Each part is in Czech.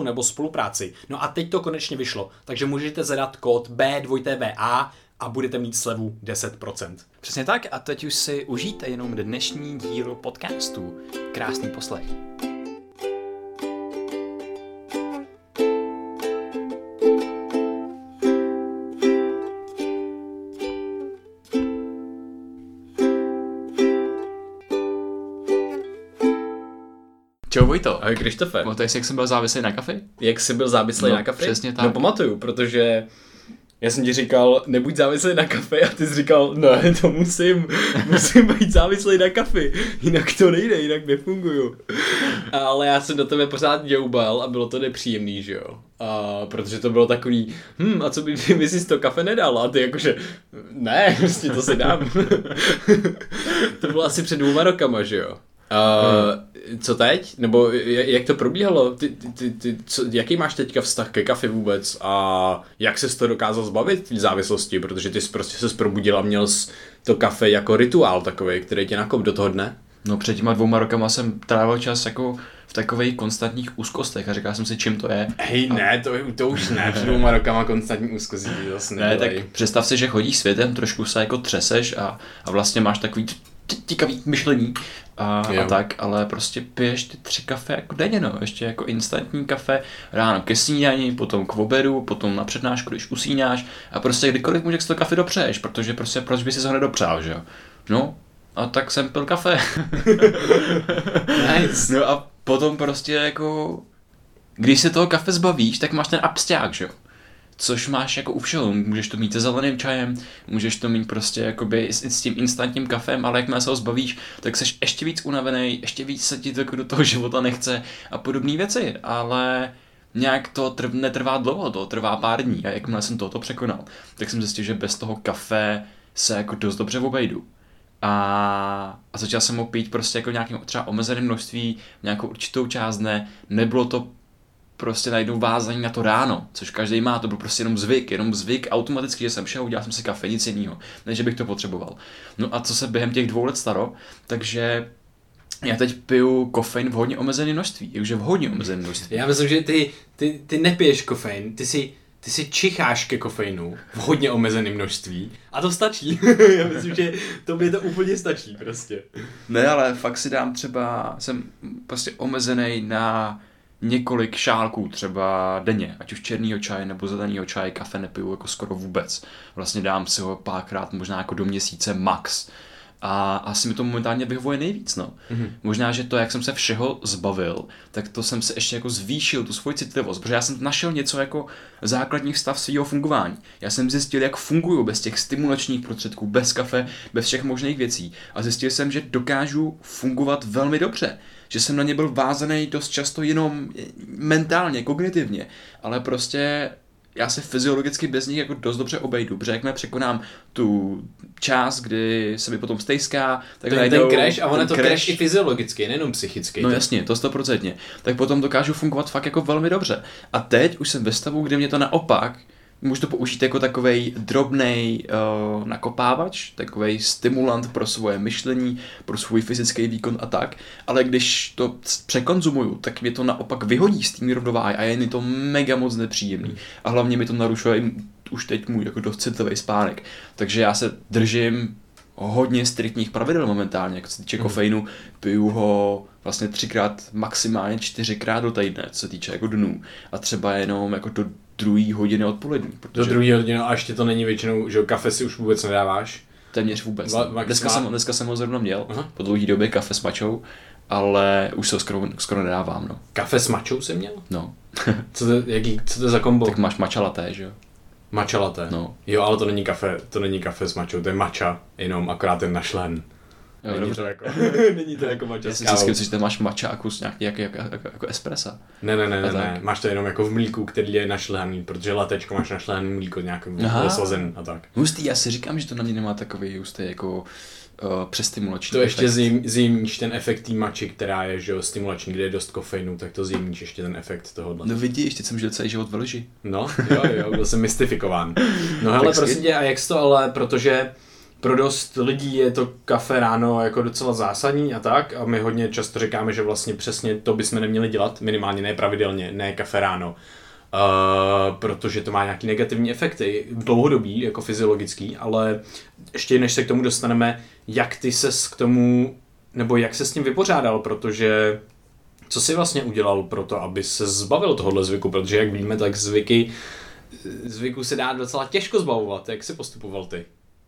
nebo spolupráci. No a teď to konečně vyšlo, takže můžete zadat kód B2TVA a budete mít slevu 10%. Přesně tak a teď už si užijte jenom dnešní díl podcastu. Krásný poslech. Čau Vojto. Ahoj Krištofe. Pamatuješ si, jak jsem byl závislý na kafe? Jak jsi byl závislý No, na kafe? přesně tak. No pamatuju, protože já jsem ti říkal, nebuď závislý na kafe a ty jsi říkal, ne, to musím, musím být závislý na kafe, jinak to nejde, jinak nefunguju. Ale já jsem do tebe pořád děubal a bylo to nepříjemný, že jo. A protože to bylo takový, hm, a co by by si to kafe nedal? A ty jakože, ne, prostě to si dám. to bylo asi před dvouma rokama, že jo. Uh, co teď? Nebo jak to probíhalo? Ty, ty, ty, ty, co, jaký máš teďka vztah ke kafe vůbec a jak ses to dokázal zbavit v závislosti? Protože ty jsi prostě se probudil a měl jsi to kafe jako rituál takový, který tě nakop do toho dne? No před těma dvouma rokama jsem trávil čas jako v takových konstantních úzkostech a říkal jsem si, čím to je. Hej, ne, to, to už ne, před dvouma rokama konstantní úzkosti zase Ne, tak představ si, že chodíš světem, trošku se jako třeseš a, a vlastně máš takový tikavý myšlení a, a tak, ale prostě piješ ty tři kafe jako denně, no, ještě jako instantní kafe, ráno ke snídani, potom k obedu, potom na přednášku, když usínáš a prostě kdykoliv můžeš to kafe dopřeješ, protože prostě proč by si ho nedopřál, že jo? No, a tak jsem pil kafe. Nice. No a potom prostě jako, když se toho kafe zbavíš, tak máš ten absťák, že jo? Což máš jako u všeho, můžeš to mít se zeleným čajem, můžeš to mít prostě jakoby s, s tím instantním kafem, ale jakmile se ho zbavíš, tak seš ještě víc unavený, ještě víc se ti to jako do toho života nechce a podobné věci, ale nějak to trv, netrvá dlouho, to trvá pár dní a jakmile jsem toto překonal, tak jsem zjistil, že bez toho kafe se jako dost dobře obejdu. A, a začal jsem ho pít prostě jako nějakým třeba omezeným množství, nějakou určitou část dne. Nebylo to prostě najednou vázaní na to ráno, což každý má, to byl prostě jenom zvyk, jenom zvyk automaticky, že jsem šel, udělal jsem si kafe, nic jiného, než že bych to potřeboval. No a co se během těch dvou let stalo, takže já teď piju kofein v hodně omezeném množství, jakože v hodně omezeném množství. Já myslím, že ty, ty, ty nepiješ kofein, ty si, ty si čicháš ke kofeinu v hodně omezeném množství a to stačí. Já myslím, že to by to úplně stačí prostě. Ne, ale fakt si dám třeba, jsem prostě omezený na několik šálků třeba denně, ať už černýho čaje nebo zeleného čaje, kafe nepiju jako skoro vůbec. Vlastně dám si ho párkrát, možná jako do měsíce max. A asi mi to momentálně vyhovuje nejvíc, no. Mm-hmm. Možná, že to, jak jsem se všeho zbavil, tak to jsem se ještě jako zvýšil, tu svoji citlivost, protože já jsem našel něco jako základní stav svého fungování. Já jsem zjistil, jak funguju bez těch stimulačních prostředků, bez kafe, bez všech možných věcí. A zjistil jsem, že dokážu fungovat velmi dobře. Že jsem na ně byl vázaný dost často jenom mentálně, kognitivně, ale prostě já se fyziologicky bez nich jako dost dobře obejdu, protože jakmile překonám tu část, kdy se mi potom stejská, tak Ten, najednou ten crash, a ono to crash i fyziologicky, nejenom psychicky. No jasně, to stoprocentně. Tak potom dokážu fungovat fakt jako velmi dobře. A teď už jsem ve stavu, kde mě to naopak, můžu to použít jako takovej drobnej uh, nakopávač, takovej stimulant pro svoje myšlení, pro svůj fyzický výkon a tak, ale když to překonzumuju, tak mě to naopak vyhodí z té rovnováhy a je mi to mega moc nepříjemný. A hlavně mi to narušuje i už teď můj jako dost citlivý spánek. Takže já se držím hodně striktních pravidel momentálně, jak se týče Mhm. kofeinu, piju ho vlastně třikrát, maximálně čtyřikrát do týdne, co se týče jako dnů. A třeba jenom jako do druhé hodiny odpolední. Do Protože druhé hodiny a ještě to není většinou, že kafe si už vůbec nedáváš. téměř vůbec. Va- no. maximál- Dneska jsem, dneska jsem ho zrovna měl, Aha. po dlouhé době kafe s mačou ale už se ho skoro, skoro nedávám, no. Kafe s mačou jsi měl? no. Co to, jaký, co to je za kombo? tak máš matcha latte, že jo? Latte. No. Jo, ale to není kafe, to není kafe s mačou, to je matcha, jenom akorát ten našlen. Jo, není, dobře. to jako, není to jako matcha Já s si myslím, že tam máš matcha a kus nějaký jako, jako, jako, jako espressa. Ne, ne, ne, ne, ne, máš to jenom jako v mlíku, který je našlehaný, protože latečko máš našlehaný mlíko nějak Aha. slazen a tak. Hustý, já si říkám, že to na mě nemá takový hustý jako uh, přestimulační To ještě zjím, zjemníš ten efekt té mači, která je že jo, stimulační, kde je dost kofeinu, tak to zjemníš ještě ten efekt tohohle. No vidíš, teď jsem žil celý život v lži. No, jo, jo, byl jsem mystifikován. No hele, Tak prosím tě, a jak to ale, protože pro dost lidí je to kafe ráno jako docela zásadní a tak a my hodně často říkáme, že vlastně přesně to bychom neměli dělat, minimálně ne pravidelně, ne kafe ráno. Uh, protože to má nějaký negativní efekty, dlouhodobý, jako fyziologický, ale ještě než se k tomu dostaneme, jak ty ses k tomu, nebo jak se s tím vypořádal, protože co jsi vlastně udělal pro to, aby se zbavil tohohle zvyku, protože jak víme, tak zvyky, zvyku se dá docela těžko zbavovat, jak jsi postupoval ty?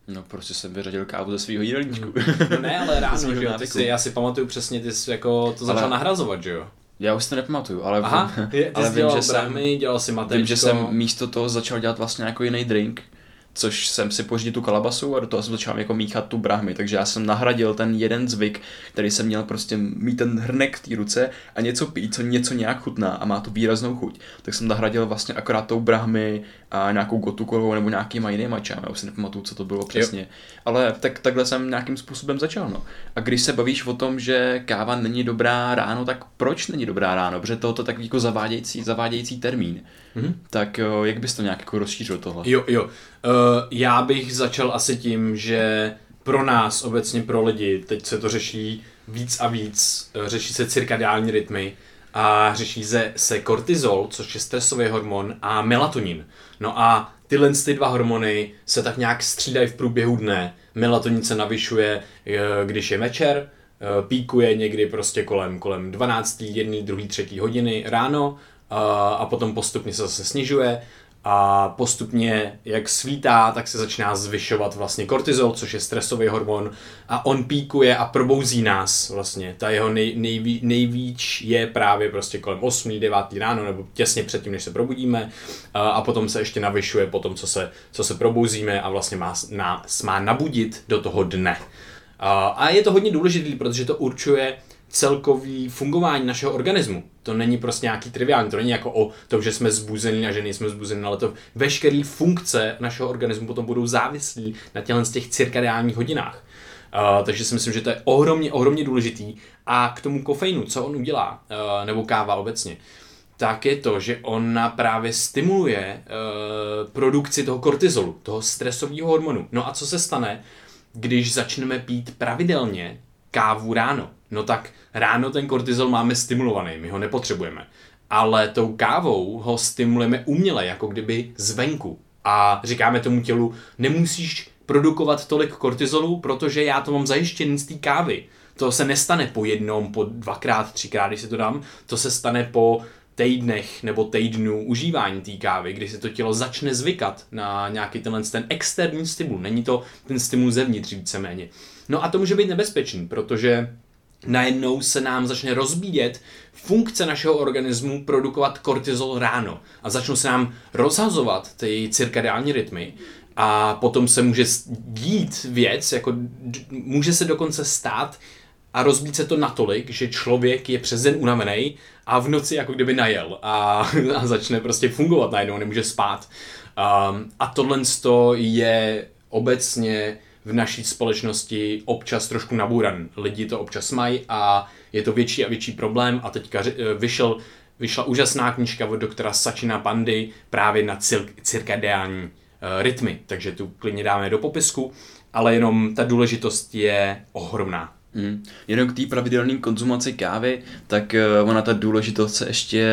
No prostě jsem vyřadil kávu ze svého jídelníčku. No ne, ale ráno, že jo, ty si, já si pamatuju přesně, ty jsi jako to začal Ale- nahrazovat, že jo? Já už si to nepamatuju, ale, Aha, vím, ty ale vím, že jsem, brahmy, dělal si matečko. vím, že jsem místo toho začal dělat vlastně jako jiný drink, což jsem si pořídil tu kalabasu a do toho jsem začal jako míchat tu brahmy, takže já jsem nahradil ten jeden zvyk, který jsem měl prostě mít ten hrnek v té ruce a něco pít, co něco nějak chutná a má tu výraznou chuť, tak jsem nahradil vlastně akorát tou brahmy a nějakou gotukovou nebo nějakýma jinýma čáma, já už si nepamatuju, co to bylo přesně, ale tak, takhle jsem nějakým způsobem začal, no. A když se bavíš o tom, že káva není dobrá ráno, tak proč není dobrá ráno? Protože tohoto je takový jako zavádějící, zavádějící termín. Mhm. Tak jak bys to nějak jako rozšířil tohle? Jo, jo. Uh, já bych začal asi tím, že pro nás, obecně pro lidi, teď se to řeší víc a víc, eh, řeší se cirkadiální rytmy a řeší se, se kortizol, což je stresový hormon, a melatonin. No a tyhle ty dva hormony se tak nějak střídají v průběhu dne. Melatonin se navyšuje, eh, když je večer, píkuje někdy prostě kolem, kolem 12, 1, 2, 3 hodiny ráno a, potom postupně se zase snižuje a postupně, jak svítá, tak se začíná zvyšovat vlastně kortizol, což je stresový hormon a on píkuje a probouzí nás vlastně. Ta jeho nej, nejví, nejvíc je právě prostě kolem 8. 9. ráno nebo těsně předtím, než se probudíme a, a potom se ještě navyšuje po tom, co se, co se probouzíme a vlastně má, nás má nabudit do toho dne. A, a je to hodně důležité, protože to určuje celkový fungování našeho organismu. To není prostě nějaký triviální, to není jako o tom, že jsme zbuzení a že nejsme zbuzení, ale to veškeré funkce našeho organismu potom budou závislí na těchto z těch cirkadiálních hodinách. Uh, takže si myslím, že to je ohromně, ohromně důležitý. A k tomu kofeinu, co on udělá, uh, nebo káva obecně, tak je to, že ona právě stimuluje uh, produkci toho kortizolu, toho stresového hormonu. No a co se stane, když začneme pít pravidelně kávu ráno? No tak ráno ten kortizol máme stimulovaný, my ho nepotřebujeme. Ale tou kávou ho stimulujeme uměle, jako kdyby zvenku. A říkáme tomu tělu, nemusíš produkovat tolik kortizolu, protože já to mám zajištěný z té kávy. To se nestane po jednom, po dvakrát, třikrát, když si to dám. To se stane po týdnech nebo týdnu užívání té kávy, kdy se to tělo začne zvykat na nějaký tenhle ten externí stimul. Není to ten stimul zevnitř víceméně. No a to může být nebezpečný, protože najednou se nám začne rozbíjet funkce našeho organismu produkovat kortizol ráno a začnou se nám rozhazovat ty cirkadiální rytmy a potom se může dít věc, jako může se dokonce stát a rozbít se to natolik, že člověk je přes den unavený a v noci jako kdyby najel a, a začne prostě fungovat najednou, nemůže spát. Um, a tohle je obecně v naší společnosti občas trošku nabůran. Lidi to občas mají a je to větší a větší problém a teďka eh, vyšel, vyšla úžasná knížka od doktora Sačina Pandy právě na cir- cirkadiální uh, rytmy, takže tu klidně dáme do popisku, ale jenom ta důležitost je ohromná. Mm. Jenom k té pravidelné konzumaci kávy, tak uh, ona ta důležitost se ještě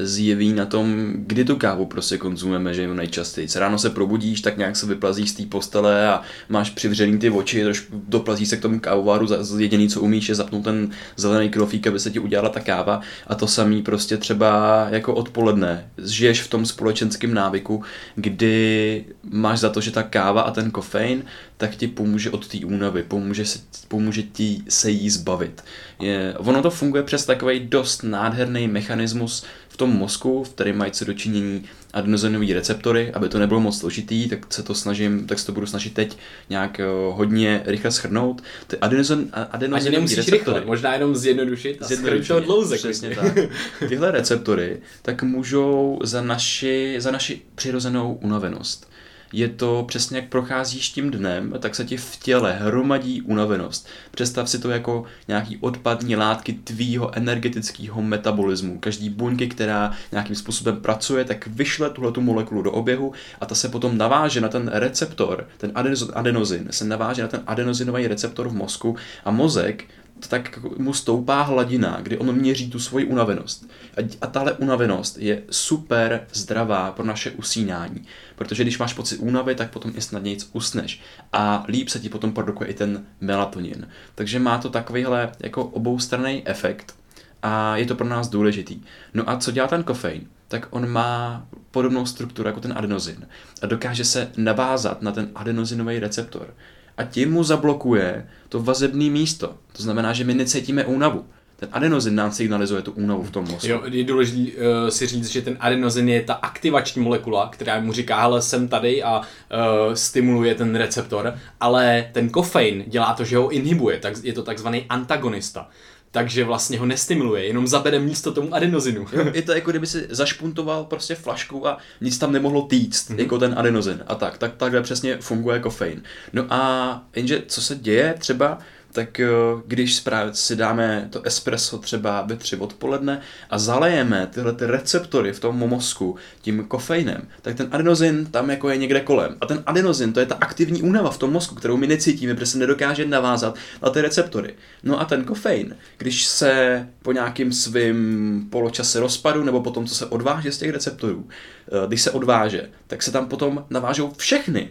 zjeví na tom, kdy tu kávu prostě konzumujeme, že jo, nejčastěji. Ráno se probudíš, tak nějak se vyplazíš z té postele a máš přivřený ty oči, trošku doplazíš se k tomu kávovaru, jediný, co umíš, je zapnout ten zelený krofík, aby se ti udělala ta káva a to samý prostě třeba jako odpoledne. Žiješ v tom společenském návyku, kdy máš za to, že ta káva a ten kofein tak ti pomůže od té únavy, pomůže, se, pomůže ti se jí zbavit. Je, ono to funguje přes takový dost nádherný mechanismus tom mozku, v kterém mají co dočinění adenozinové receptory, aby to nebylo moc složitý, tak se to snažím, tak se to budu snažit teď nějak uh, hodně rychle schrnout. Ty adenozin, adenozinové receptory. Rychle, možná jenom zjednodušit a zjednodušit to dlouze. Přesně tak. Tyhle receptory tak můžou za naši, za naši přirozenou unavenost je to přesně jak procházíš tím dnem, tak se ti v těle hromadí unavenost. Představ si to jako nějaký odpadní látky tvýho energetického metabolismu. Každý buňky, která nějakým způsobem pracuje, tak vyšle tuhle tu molekulu do oběhu a ta se potom naváže na ten receptor, ten adenozin, se naváže na ten adenozinový receptor v mozku a mozek tak mu stoupá hladina, kdy on měří tu svoji unavenost. A, a tahle unavenost je super zdravá pro naše usínání, protože když máš pocit únavy, tak potom i snadněji usneš a líp se ti potom produkuje i ten melatonin. Takže má to takovýhle jako oboustranný efekt a je to pro nás důležitý. No a co dělá ten kofein? Tak on má podobnou strukturu jako ten adenozin a dokáže se navázat na ten adenozinový receptor a tím mu zablokuje to vazebné místo. To znamená, že my necítíme únavu. Ten adenozin nám signalizuje tu únavu v tom mozku. Jo, je důležité uh, si říct, že ten adenozin je ta aktivační molekula, která mu říká, hele, jsem tady a uh, stimuluje ten receptor, ale ten kofein dělá to, že ho inhibuje, tak je to takzvaný antagonista takže vlastně ho nestimuluje, jenom zabere místo tomu adenozinu. Jo, je to jako kdyby si zašpuntoval prostě flašku a nic tam nemohlo týct, mm-hmm. jako ten adenozin a tak. tak. Takhle přesně funguje kofein. No a jenže co se děje třeba, tak když si dáme to espresso třeba ve tři odpoledne a zalejeme tyhle ty receptory v tom mozku tím kofeinem, tak ten adenozin tam jako je někde kolem. A ten adenozin, to je ta aktivní únava v tom mozku, kterou my necítíme, protože se nedokáže navázat na ty receptory. No a ten kofein, když se po nějakým svým poločase rozpadu nebo potom, co se odváže z těch receptorů, eh, když se odváže, tak se tam potom navážou všechny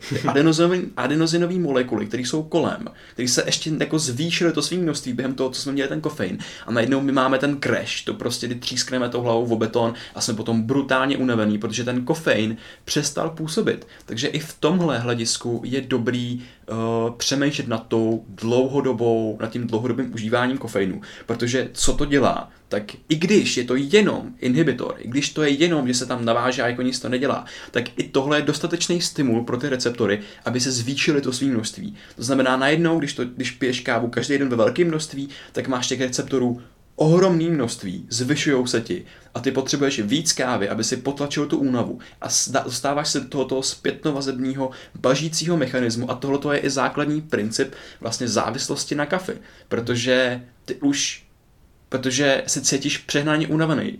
adenozinové molekuly, které jsou kolem, které se ještě jako zvýšili to svým množství během toho, co jsme měli ten kofein. A najednou my máme ten crash, to prostě, kdy třískneme tou hlavou v beton a jsme potom brutálně unavený, protože ten kofein přestal působit. Takže i v tomhle hledisku je dobrý uh, přemýšlet nad tou dlouhodobou, nad tím dlouhodobým užíváním kofeinu, protože co to dělá? Tak i když je to jenom inhibitor, i když to je jenom, že se tam naváže a jako nic to nedělá, tak i tohle je dostatečný stimul pro ty receptory, aby se zvýšily to svým množství. To znamená, najednou, když, to, když piješ kávu každý den ve velkém množství, tak máš těch receptorů ohromné množství, zvyšují se ti. A ty potřebuješ víc kávy, aby si potlačil tu únavu. A dostáváš se do tohoto zpětnovazebního bažícího mechanismu a tohle je i základní princip vlastně závislosti na kafi, protože ty už, protože se cítíš přehnaně unavený,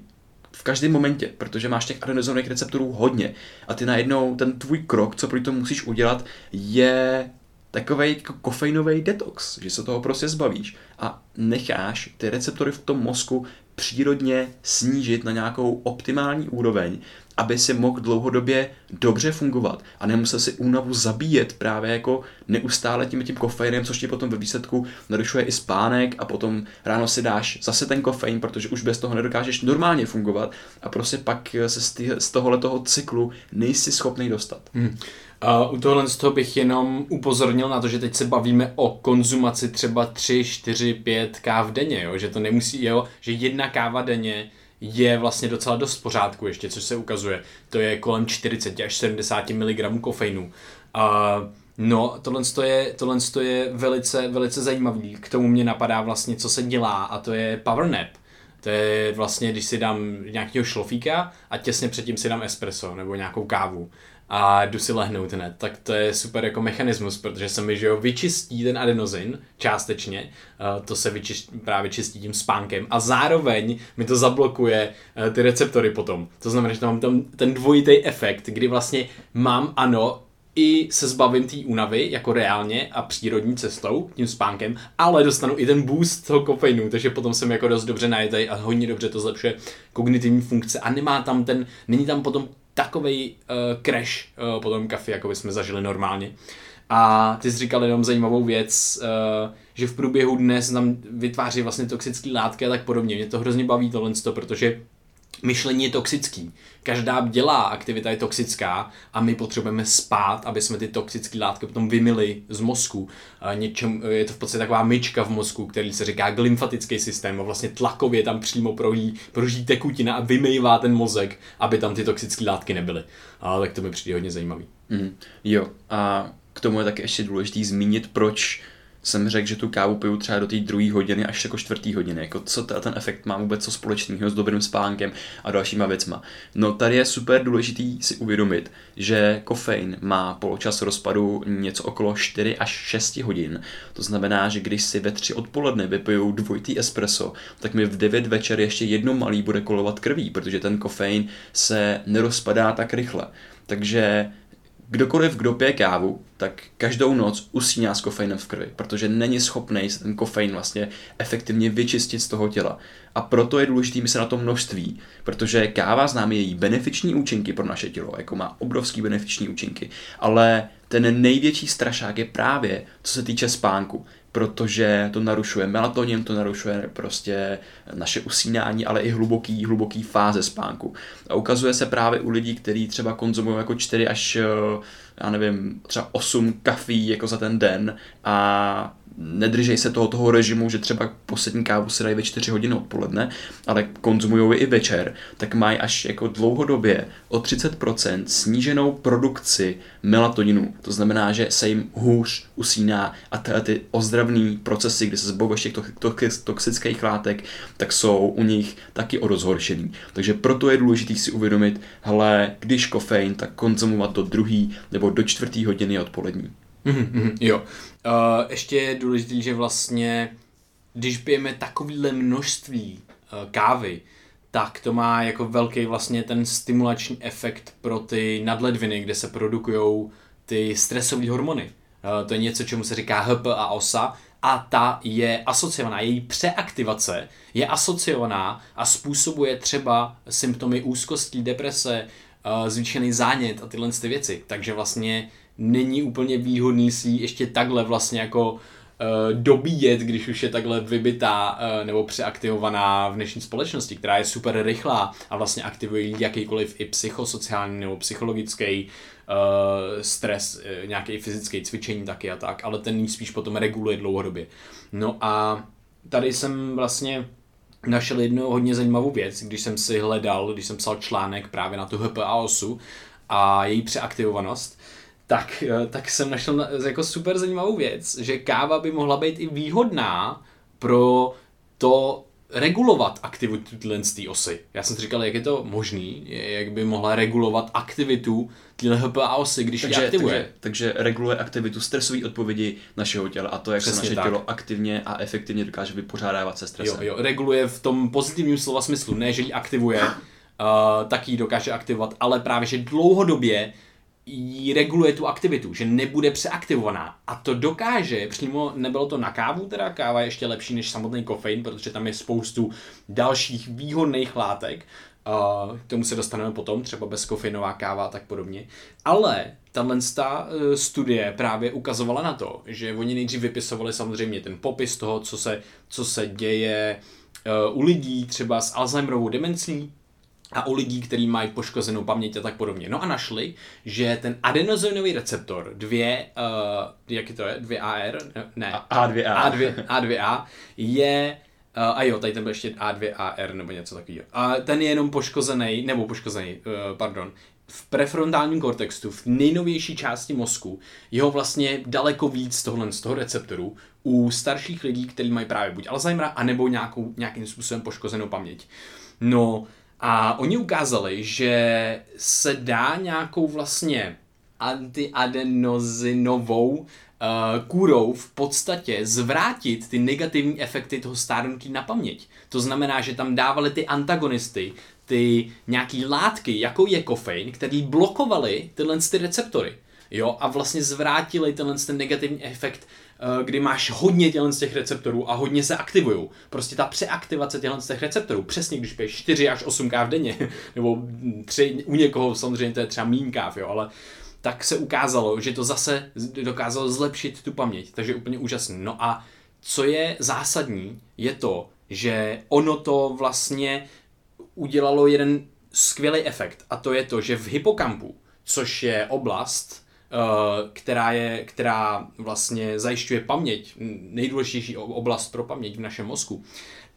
v každém momentě, protože máš těch adenozinových receptorů hodně. A ty najednou ten tvůj krok, co pro to musíš udělat, je takový jako kofeinový detox, že se toho prostě zbavíš. A necháš ty receptory v tom mozku přírodně snížit na nějakou optimální úroveň, aby si mohl dlouhodobě dobře fungovat a nemusel si únavu zabíjet právě jako neustále tím tím kofeinem, což ti potom ve výsledku narušuje i spánek a potom ráno si dáš zase ten kofein, protože už bez toho nedokážeš normálně fungovat a prostě pak se z, z tohohle toho cyklu nejsi schopný dostat. Hmm. Uh, u tohle z toho bych jenom upozornil na to, že teď se bavíme o konzumaci třeba 3, 4, 5 káv denně, jo? že to nemusí, jo? že jedna káva denně je vlastně docela dost v pořádku ještě, což se ukazuje. To je kolem 40 až 70 mg kofeinu. Uh, No, tohle je, tohle je velice, velice zajímavý. K tomu mě napadá vlastně, co se dělá a to je power nap. To je vlastně, když si dám nějakého šlofíka a těsně předtím si dám espresso nebo nějakou kávu a jdu si lehnout hned, tak to je super jako mechanismus, protože se mi, že jo, vyčistí ten adenozin částečně, uh, to se vyčist, právě čistí tím spánkem. A zároveň mi to zablokuje uh, ty receptory potom. To znamená, že tam mám tam ten dvojitý efekt, kdy vlastně mám, ano, i se zbavím té únavy, jako reálně a přírodní cestou, tím spánkem, ale dostanu i ten boost toho kofeinu, takže potom jsem jako dost dobře najetej a hodně dobře to zlepšuje kognitivní funkce a nemá tam ten, není tam potom takový uh, crash uh, po tom kafi, jako jsme zažili normálně. A ty jsi říkal jenom zajímavou věc, uh, že v průběhu dne se tam vytváří vlastně toxické látky a tak podobně. Mě to hrozně baví tohle, protože myšlení je toxický. Každá dělá aktivita je toxická a my potřebujeme spát, aby jsme ty toxické látky potom vymili z mozku. Něčem, je to v podstatě taková myčka v mozku, který se říká glymfatický systém a vlastně tlakově tam přímo projí, proží tekutina a vymývá ten mozek, aby tam ty toxické látky nebyly. A tak to mi přijde hodně zajímavý. Mm, jo, a k tomu je taky ještě důležité zmínit, proč jsem řekl, že tu kávu piju třeba do té druhé hodiny až jako čtvrtý hodiny. Jako co ten efekt má vůbec co společného s dobrým spánkem a dalšíma věcma. No tady je super důležitý si uvědomit, že kofein má poločas rozpadu něco okolo 4 až 6 hodin. To znamená, že když si ve 3 odpoledne vypiju dvojitý espresso, tak mi v 9 večer ještě jedno malý bude kolovat krví, protože ten kofein se nerozpadá tak rychle. Takže kdokoliv, kdo pije kávu, tak každou noc usíná s kofeinem v krvi, protože není schopný se ten kofein vlastně efektivně vyčistit z toho těla. A proto je důležité myslet na to množství, protože káva známe její benefiční účinky pro naše tělo, jako má obrovský benefiční účinky, ale ten největší strašák je právě, co se týče spánku protože to narušuje melatonin, to narušuje prostě naše usínání, ale i hluboký, hluboký fáze spánku. A ukazuje se právě u lidí, kteří třeba konzumují jako 4 až já nevím, třeba 8 kafí jako za ten den a nedržej se toho, toho režimu, že třeba poslední kávu si dají ve 4 hodiny odpoledne, ale konzumují i večer, tak mají až jako dlouhodobě o 30% sníženou produkci melatoninu. To znamená, že se jim hůř usíná a ty, ty ozdravné procesy, kdy se zbavují těch toxických látek, tak jsou u nich taky o rozhoršený. Takže proto je důležité si uvědomit, hele, když kofein, tak konzumovat do druhý nebo do čtvrtý hodiny odpolední. Mm-hmm, jo. Uh, ještě je důležité, že vlastně, když pijeme takovýhle množství uh, kávy, tak to má jako velký vlastně ten stimulační efekt pro ty nadledviny, kde se produkují ty stresové hormony. Uh, to je něco, čemu se říká HP a OSA a ta je asociovaná, její přeaktivace je asociovaná a způsobuje třeba symptomy úzkosti, deprese, zvýšený zánět a tyhle ty věci. Takže vlastně není úplně výhodný si ještě takhle vlastně jako uh, dobíjet, když už je takhle vybitá uh, nebo přeaktivovaná v dnešní společnosti, která je super rychlá a vlastně aktivuje jakýkoliv i psychosociální nebo psychologický uh, stres, uh, nějaký fyzický cvičení taky a tak, ale ten spíš potom reguluje dlouhodobě. No a tady jsem vlastně našel jednu hodně zajímavou věc, když jsem si hledal, když jsem psal článek právě na tu HPA osu a její přeaktivovanost, tak, eh, tak jsem našel jako super zajímavou věc, že káva by mohla být i výhodná pro to regulovat aktivitu tyhle z osy. Já jsem si říkal, jak je to možný, jak by mohla regulovat aktivitu tyhle HPA osy, když takže, ji aktivuje. Takže, takže reguluje aktivitu stresové odpovědi našeho těla a to, jak Přesně se naše tak. tělo aktivně a efektivně dokáže vypořádávat se stresem. Jo, jo, reguluje v tom pozitivním slova smyslu, ne, že ji aktivuje, uh, tak ji dokáže aktivovat, ale právě, že dlouhodobě jí reguluje tu aktivitu, že nebude přeaktivovaná. A to dokáže, přímo nebylo to na kávu, teda káva je ještě lepší než samotný kofein, protože tam je spoustu dalších výhodných látek, k tomu se dostaneme potom, třeba bezkofeinová káva a tak podobně. Ale tahle uh, studie právě ukazovala na to, že oni nejdřív vypisovali samozřejmě ten popis toho, co se, co se děje uh, u lidí třeba s Alzheimerovou demencí, a u lidí, kteří mají poškozenou paměť a tak podobně. No a našli, že ten adenozinový receptor 2, uh, jak je to je, 2AR? Ne. A2A. A2, A2A je Uh, a jo, tady ten byl ještě A2AR nebo něco takového. A ten je jenom poškozený, nebo poškozený, uh, pardon, v prefrontálním kortextu, v nejnovější části mozku, jeho vlastně daleko víc tohle z toho receptoru u starších lidí, kteří mají právě buď Alzheimera, anebo nějakou, nějakým způsobem poškozenou paměť. No, a oni ukázali, že se dá nějakou vlastně antiadenozinovou uh, kůrou v podstatě zvrátit ty negativní efekty toho stárnutí na paměť. To znamená, že tam dávali ty antagonisty, ty nějaký látky, jako je kofein, který blokovali tyhle ty receptory. Jo, a vlastně zvrátili tenhle ten negativní efekt, eh, kdy máš hodně tělen z těch receptorů a hodně se aktivují. Prostě ta přeaktivace tělen z těch receptorů, přesně když piješ 4 až 8 káv denně, nebo 3, u někoho samozřejmě to je třeba mín káv, jo, ale tak se ukázalo, že to zase dokázalo zlepšit tu paměť, takže úplně úžasný. No a co je zásadní, je to, že ono to vlastně udělalo jeden skvělý efekt a to je to, že v hypokampu, což je oblast, která, je, která vlastně zajišťuje paměť, nejdůležitější oblast pro paměť v našem mozku,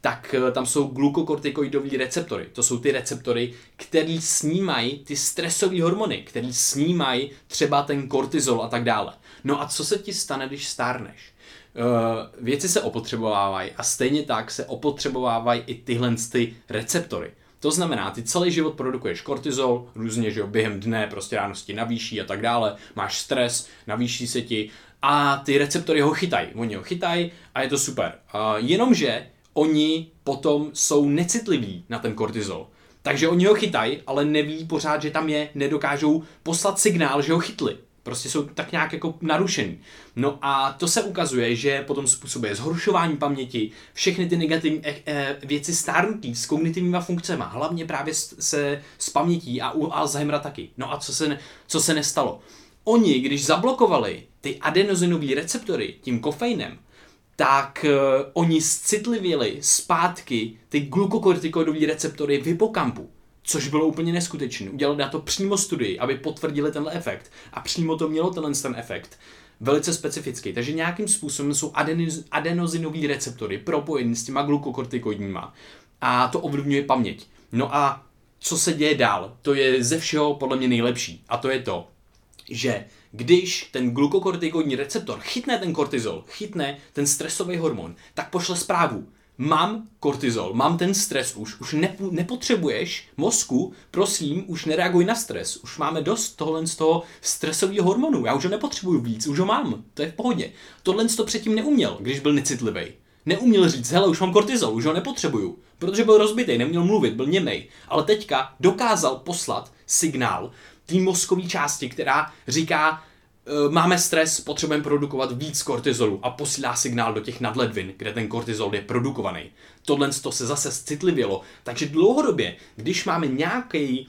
tak eh, tam jsou glukokortikoidové receptory. To jsou ty receptory, které snímají ty stresové hormony, které snímají třeba ten kortizol a tak dále. No a co se ti stane, když stárneš? Uh, věci se opotřebovávají a stejně tak se opotřebovávají i tyhle ty receptory. To znamená, ty celý život produkuješ kortizol, různě, že jo, během dne prostě ráno ti navýší a tak dále, máš stres, navýší se ti a ty receptory ho chytají. Oni ho chytají a je to super. Uh, jenomže oni potom jsou necitliví na ten kortizol. Takže oni ho chytají, ale neví pořád, že tam je, nedokážou poslat signál, že ho chytli. Prostě jsou tak nějak jako narušený. No a to se ukazuje, že potom způsobuje zhoršování paměti, všechny ty negativní e, e, věci stárnutí s kognitivníma funkcemi, hlavně právě se s pamětí a u Alzheimera taky. No a co se, co se nestalo? Oni, když zablokovali ty adenozinové receptory tím kofeinem, tak uh, oni citlivěli zpátky ty glukokortikoidové receptory v hypokampu což bylo úplně neskutečné. Udělali na to přímo studii, aby potvrdili tenhle efekt a přímo to mělo tenhle ten efekt. Velice specifický. Takže nějakým způsobem jsou adenoz, adenozinové receptory propojené s těma glukokortikoidníma a to ovlivňuje paměť. No a co se děje dál? To je ze všeho podle mě nejlepší. A to je to, že když ten glukokortikoidní receptor chytne ten kortizol, chytne ten stresový hormon, tak pošle zprávu mám kortizol, mám ten stres už, už nepo, nepotřebuješ mozku, prosím, už nereaguj na stres, už máme dost tohle z toho stresového hormonu, já už ho nepotřebuju víc, už ho mám, to je v pohodě. Tohle to předtím neuměl, když byl necitlivý. Neuměl říct, hele, už mám kortizol, už ho nepotřebuju, protože byl rozbitý, neměl mluvit, byl němej. Ale teďka dokázal poslat signál té mozkové části, která říká, máme stres, potřebujeme produkovat víc kortizolu a posílá signál do těch nadledvin, kde ten kortizol je produkovaný. Tohle to se zase citlivělo. Takže dlouhodobě, když máme nějaký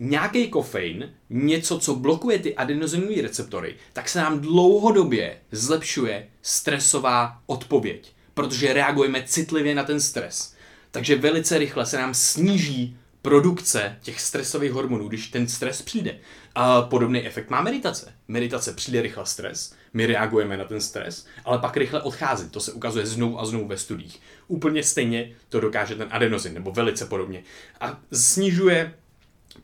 nějaký kofein, něco, co blokuje ty adenozinové receptory, tak se nám dlouhodobě zlepšuje stresová odpověď, protože reagujeme citlivě na ten stres. Takže velice rychle se nám sníží produkce těch stresových hormonů, když ten stres přijde. A podobný efekt má meditace. Meditace přijde rychle stres, my reagujeme na ten stres, ale pak rychle odchází. To se ukazuje znovu a znovu ve studiích. Úplně stejně to dokáže ten adenozin, nebo velice podobně. A snižuje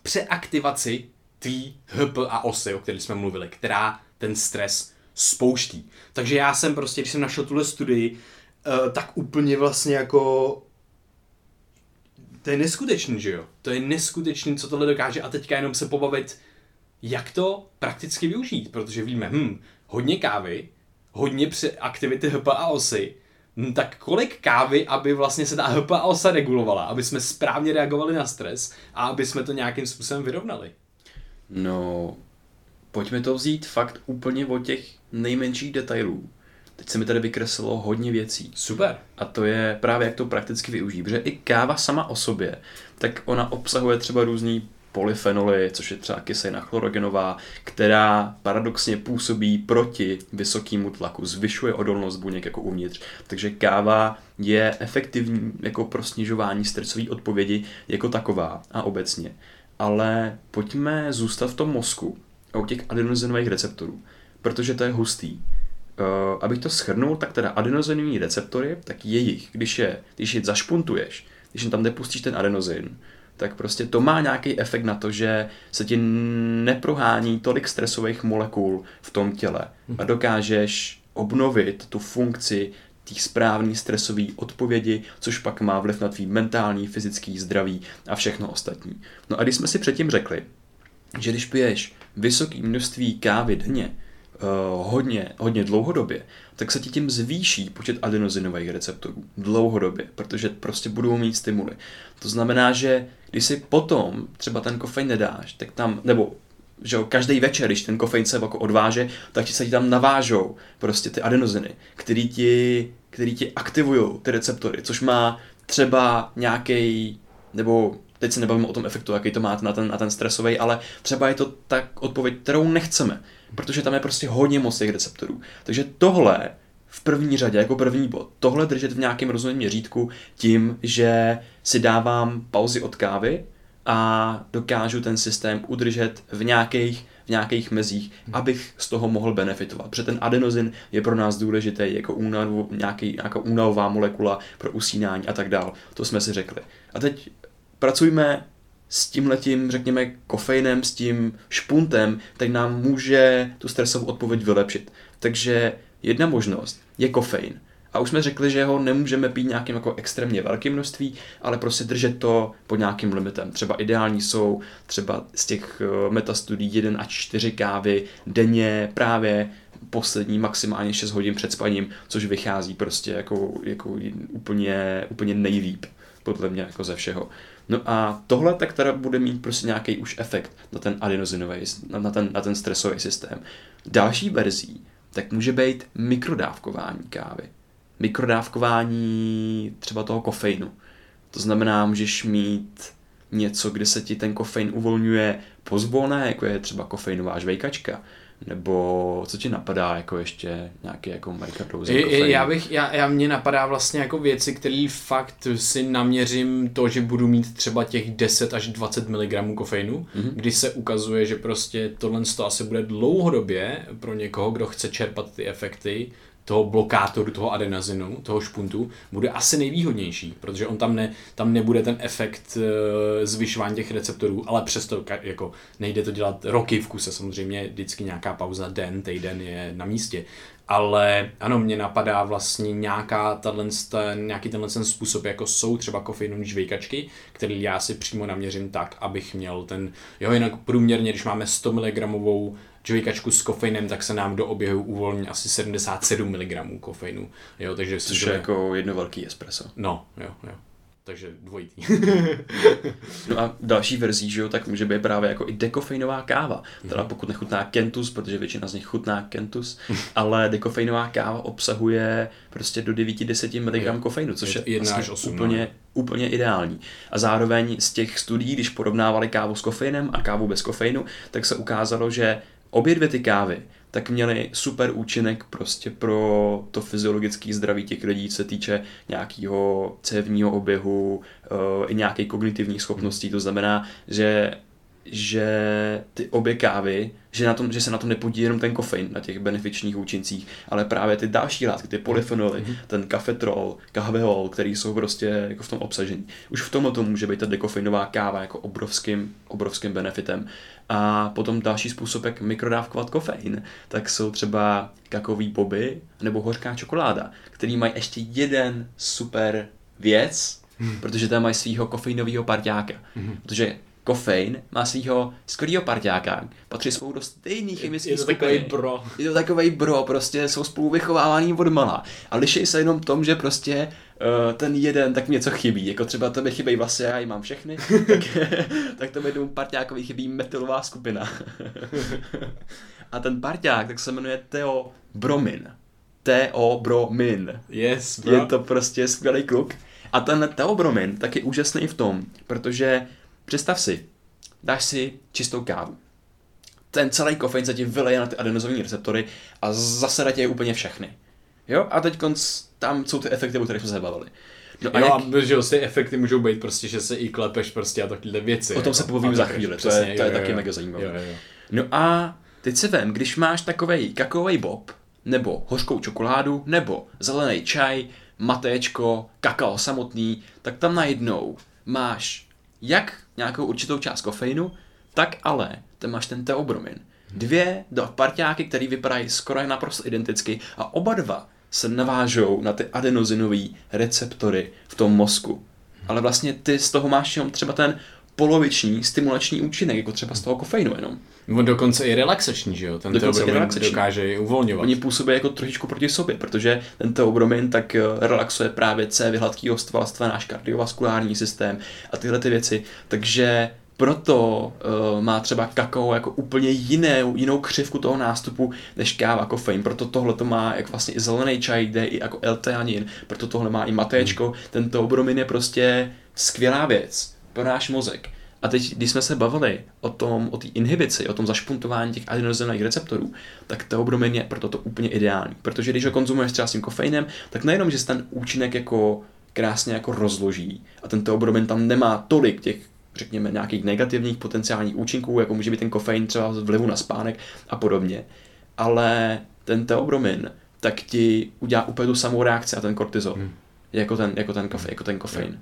přeaktivaci tvý HP a osy, o kterých jsme mluvili, která ten stres spouští. Takže já jsem prostě, když jsem našel tuhle studii, eh, tak úplně vlastně jako to je neskutečný, že jo? To je neskutečný, co tohle dokáže a teďka jenom se pobavit, jak to prakticky využít, protože víme, hm, hodně kávy, hodně při aktivity HPA osy, hm, tak kolik kávy, aby vlastně se ta HPA osa regulovala, aby jsme správně reagovali na stres a aby jsme to nějakým způsobem vyrovnali? No, pojďme to vzít fakt úplně od těch nejmenších detailů. Teď se mi tady vykreslilo hodně věcí. Super. A to je právě jak to prakticky využít, protože i káva sama o sobě, tak ona obsahuje třeba různý polyfenoly, což je třeba kyselina chlorogenová, která paradoxně působí proti vysokému tlaku, zvyšuje odolnost buněk jako uvnitř. Takže káva je efektivní jako pro snižování stresové odpovědi jako taková a obecně. Ale pojďme zůstat v tom mozku u těch adenozinových receptorů, protože to je hustý. Uh, abych to schrnul, tak teda adenozinovní receptory, tak jejich, když je, když je zašpuntuješ, když tam nepustíš ten adenozin, tak prostě to má nějaký efekt na to, že se ti neprohání tolik stresových molekul v tom těle a dokážeš obnovit tu funkci té správné stresové odpovědi, což pak má vliv na tvý mentální, fyzický zdraví a všechno ostatní. No a když jsme si předtím řekli, že když piješ vysoké množství kávy denně, hodně, hodně dlouhodobě, tak se ti tím zvýší počet adenozinových receptorů dlouhodobě, protože prostě budou mít stimuly. To znamená, že když si potom třeba ten kofein nedáš, tak tam, nebo že jo, každý večer, když ten kofein se jako odváže, tak ti se ti tam navážou prostě ty adenoziny, který ti, který ti aktivují ty receptory, což má třeba nějaký nebo teď se nebavíme o tom efektu, jaký to má na ten, na ten stresový, ale třeba je to tak odpověď, kterou nechceme, protože tam je prostě hodně moc těch receptorů. Takže tohle v první řadě, jako první bod, tohle držet v nějakém rozumném měřítku tím, že si dávám pauzy od kávy a dokážu ten systém udržet v nějakých, v nějakých mezích, abych z toho mohl benefitovat. Protože ten adenozin je pro nás důležitý jako únavu, nějaký, nějaká únavová molekula pro usínání a tak dál. To jsme si řekli. A teď pracujme s tím letím, řekněme, kofeinem, s tím špuntem, tak nám může tu stresovou odpověď vylepšit. Takže jedna možnost je kofein. A už jsme řekli, že ho nemůžeme pít nějakým jako extrémně velkým množství, ale prostě držet to pod nějakým limitem. Třeba ideální jsou třeba z těch eh, metastudií 1 až 4 kávy denně právě poslední maximálně 6 hodin před spaním, což vychází prostě jako, jako úplně, úplně nejlíp podle mě jako ze všeho. No a tohle tak teda bude mít prostě nějaký už efekt na ten adenozinový, na ten, na ten stresový systém. Další verzí tak může být mikrodávkování kávy. Mikrodávkování třeba toho kofeinu. To znamená, můžeš mít něco, kde se ti ten kofein uvolňuje pozvolné, jako je třeba kofeinová žvejkačka, nebo co ti napadá jako ještě nějaký jako microdose Já bych, já, já mě napadá vlastně jako věci, které fakt si naměřím to, že budu mít třeba těch 10 až 20 mg kofeinu, mm-hmm. kdy se ukazuje, že prostě tohle to asi bude dlouhodobě pro někoho, kdo chce čerpat ty efekty, toho blokátoru, toho adenazinu, toho špuntu, bude asi nejvýhodnější, protože on tam, ne, tam nebude ten efekt e, zvyšování těch receptorů, ale přesto jako nejde to dělat roky v kuse, samozřejmě vždycky nějaká pauza, den, týden je na místě. Ale ano, mě napadá vlastně nějaká tenhle, ten, nějaký tenhle ten způsob, jako jsou třeba kofeinové žvejkačky, který já si přímo naměřím tak, abych měl ten, jo, jinak průměrně, když máme 100 mg džojkačku s kofeinem, tak se nám do oběhu uvolní asi 77 mg kofeinu. Jo, takže Což je jako jedno velký espresso. No, jo, jo. Takže dvojitý. no a další verzí, že jo, tak může být právě jako i dekofeinová káva. Teda mhm. pokud nechutná kentus, protože většina z nich chutná kentus, ale dekofeinová káva obsahuje prostě do 9-10 mg kofeinu, což je, je vlastně 8, úplně, no. úplně ideální. A zároveň z těch studií, když porovnávali kávu s kofeinem a kávu bez kofeinu, tak se ukázalo, že obě dvě ty kávy tak měly super účinek prostě pro to fyziologické zdraví těch lidí, co se týče nějakého cévního oběhu uh, i nějaké kognitivních schopností. To znamená, že že ty obě kávy, že, na tom, že se na tom nepodílí jenom ten kofein na těch benefičních účincích, ale právě ty další látky, ty polyfenoly, mm-hmm. ten kafetrol, kahveol, který jsou prostě jako v tom obsažení. Už v tomhle to může být ta dekofeinová káva jako obrovským, obrovským benefitem. A potom další způsob, jak mikrodávkovat kofein, tak jsou třeba kakový boby nebo hořká čokoláda, který mají ještě jeden super věc, hmm. protože tam mají svého kofeinového parťáka. Hmm. Protože kofein má svého skvělého parťáka, patří spolu do stejných chemických Je to takový bro. Je to takový bro, prostě jsou spolu vychovávaný od mala. A liší se jenom v tom, že prostě uh, ten jeden tak něco chybí. Jako třeba to mi chybí vlastně, já ji mám všechny, tak, tak to mi tomu parťákovi chybí metalová skupina. A ten parťák tak se jmenuje Theo Bromin. Theo Bromin. Yes, bro. Je to prostě skvělý kluk. A ten Theo Bromin tak je úžasný v tom, protože Představ si, dáš si čistou kávu. Ten celý kofein se ti vyleje na ty adenozovní receptory a zasede tě úplně všechny. Jo? A teď tam jsou ty efekty, o kterých jsme se bavili. No a jo, jak... a že ty efekty můžou být prostě, že se i klepeš prostě a takové věci. O tom se povím za chvíli, to je, to je jo, taky jo, mega zajímavé. Jo, jo. No a teď se vem, když máš takovej kakaový bob, nebo hořkou čokoládu, nebo zelený čaj, matéčko, kakao samotný, tak tam najednou máš jak nějakou určitou část kofeinu, tak ale tam máš ten teobromin. Dvě dva parťáky, které vypadají skoro naprosto identicky a oba dva se navážou na ty adenozinové receptory v tom mozku. Ale vlastně ty z toho máš jenom třeba ten poloviční stimulační účinek, jako třeba z toho kofeinu jenom. On dokonce i relaxační, že jo? Ten dokonce i relaxační. dokáže uvolňovat. Oni působí jako trošičku proti sobě, protože ten teobromin tak eh, relaxuje právě cévy hladkého svalstva, náš kardiovaskulární systém a tyhle ty věci. Takže proto uh, má třeba kakao jako úplně jiné, jinou křivku toho nástupu než káva, kofein. Proto tohle to má jak vlastně i zelený čaj, jde i jako L-teanin, proto tohle má i matéčko. Hmm. Tento obromin je prostě skvělá věc pro náš mozek. A teď, když jsme se bavili o tom, o té inhibici, o tom zašpuntování těch adenozinových receptorů, tak teobromin je proto to úplně ideální. Protože když ho konzumuješ třeba s tím kofeinem, tak nejenom, že se ten účinek jako krásně jako rozloží a ten teobromin tam nemá tolik těch řekněme, nějakých negativních potenciálních účinků, jako může být ten kofein třeba z vlivu na spánek a podobně. Ale ten teobromin tak ti udělá úplně tu samou reakci a ten kortizol, hmm. jako, ten, jako, ten kofe, jako ten kofein.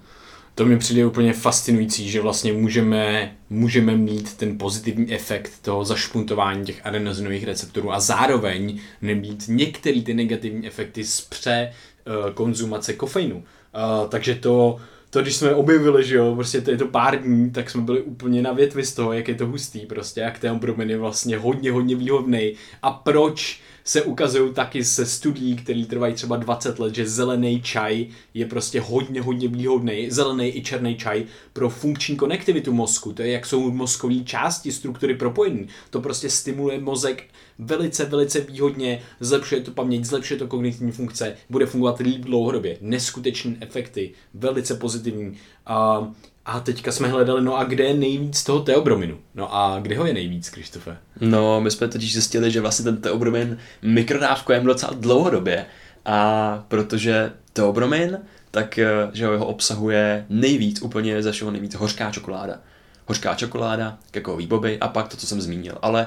To mi přijde úplně fascinující, že vlastně můžeme, můžeme mít ten pozitivní efekt toho zašpuntování těch adenozinových receptorů a zároveň nemít některé ty negativní efekty z pře uh, konzumace kofeinu. Uh, takže to, to, když jsme objevili, že jo, prostě to je to pár dní, tak jsme byli úplně na větvi z toho, jak je to hustý prostě, jak ten bromin je vlastně hodně, hodně výhodný a proč se ukazují taky se studií, které trvají třeba 20 let, že zelený čaj je prostě hodně, hodně výhodný, zelený i černý čaj pro funkční konektivitu mozku, to je jak jsou mozkové části, struktury propojené, to prostě stimuluje mozek velice, velice výhodně, zlepšuje to paměť, zlepšuje to kognitivní funkce, bude fungovat líp dlouhodobě, neskutečné efekty, velice pozitivní. A, a teďka jsme hledali, no a kde je nejvíc toho teobrominu? No a kde ho je nejvíc, Krištofe? No, my jsme totiž zjistili, že vlastně ten teobromin mikrodávkujeme docela dlouhodobě. A protože teobromin, tak eh, že ho obsahuje nejvíc, úplně ze všeho nejvíc hořká čokoláda. Hořká čokoláda, kakaový boby a pak to, co jsem zmínil. Ale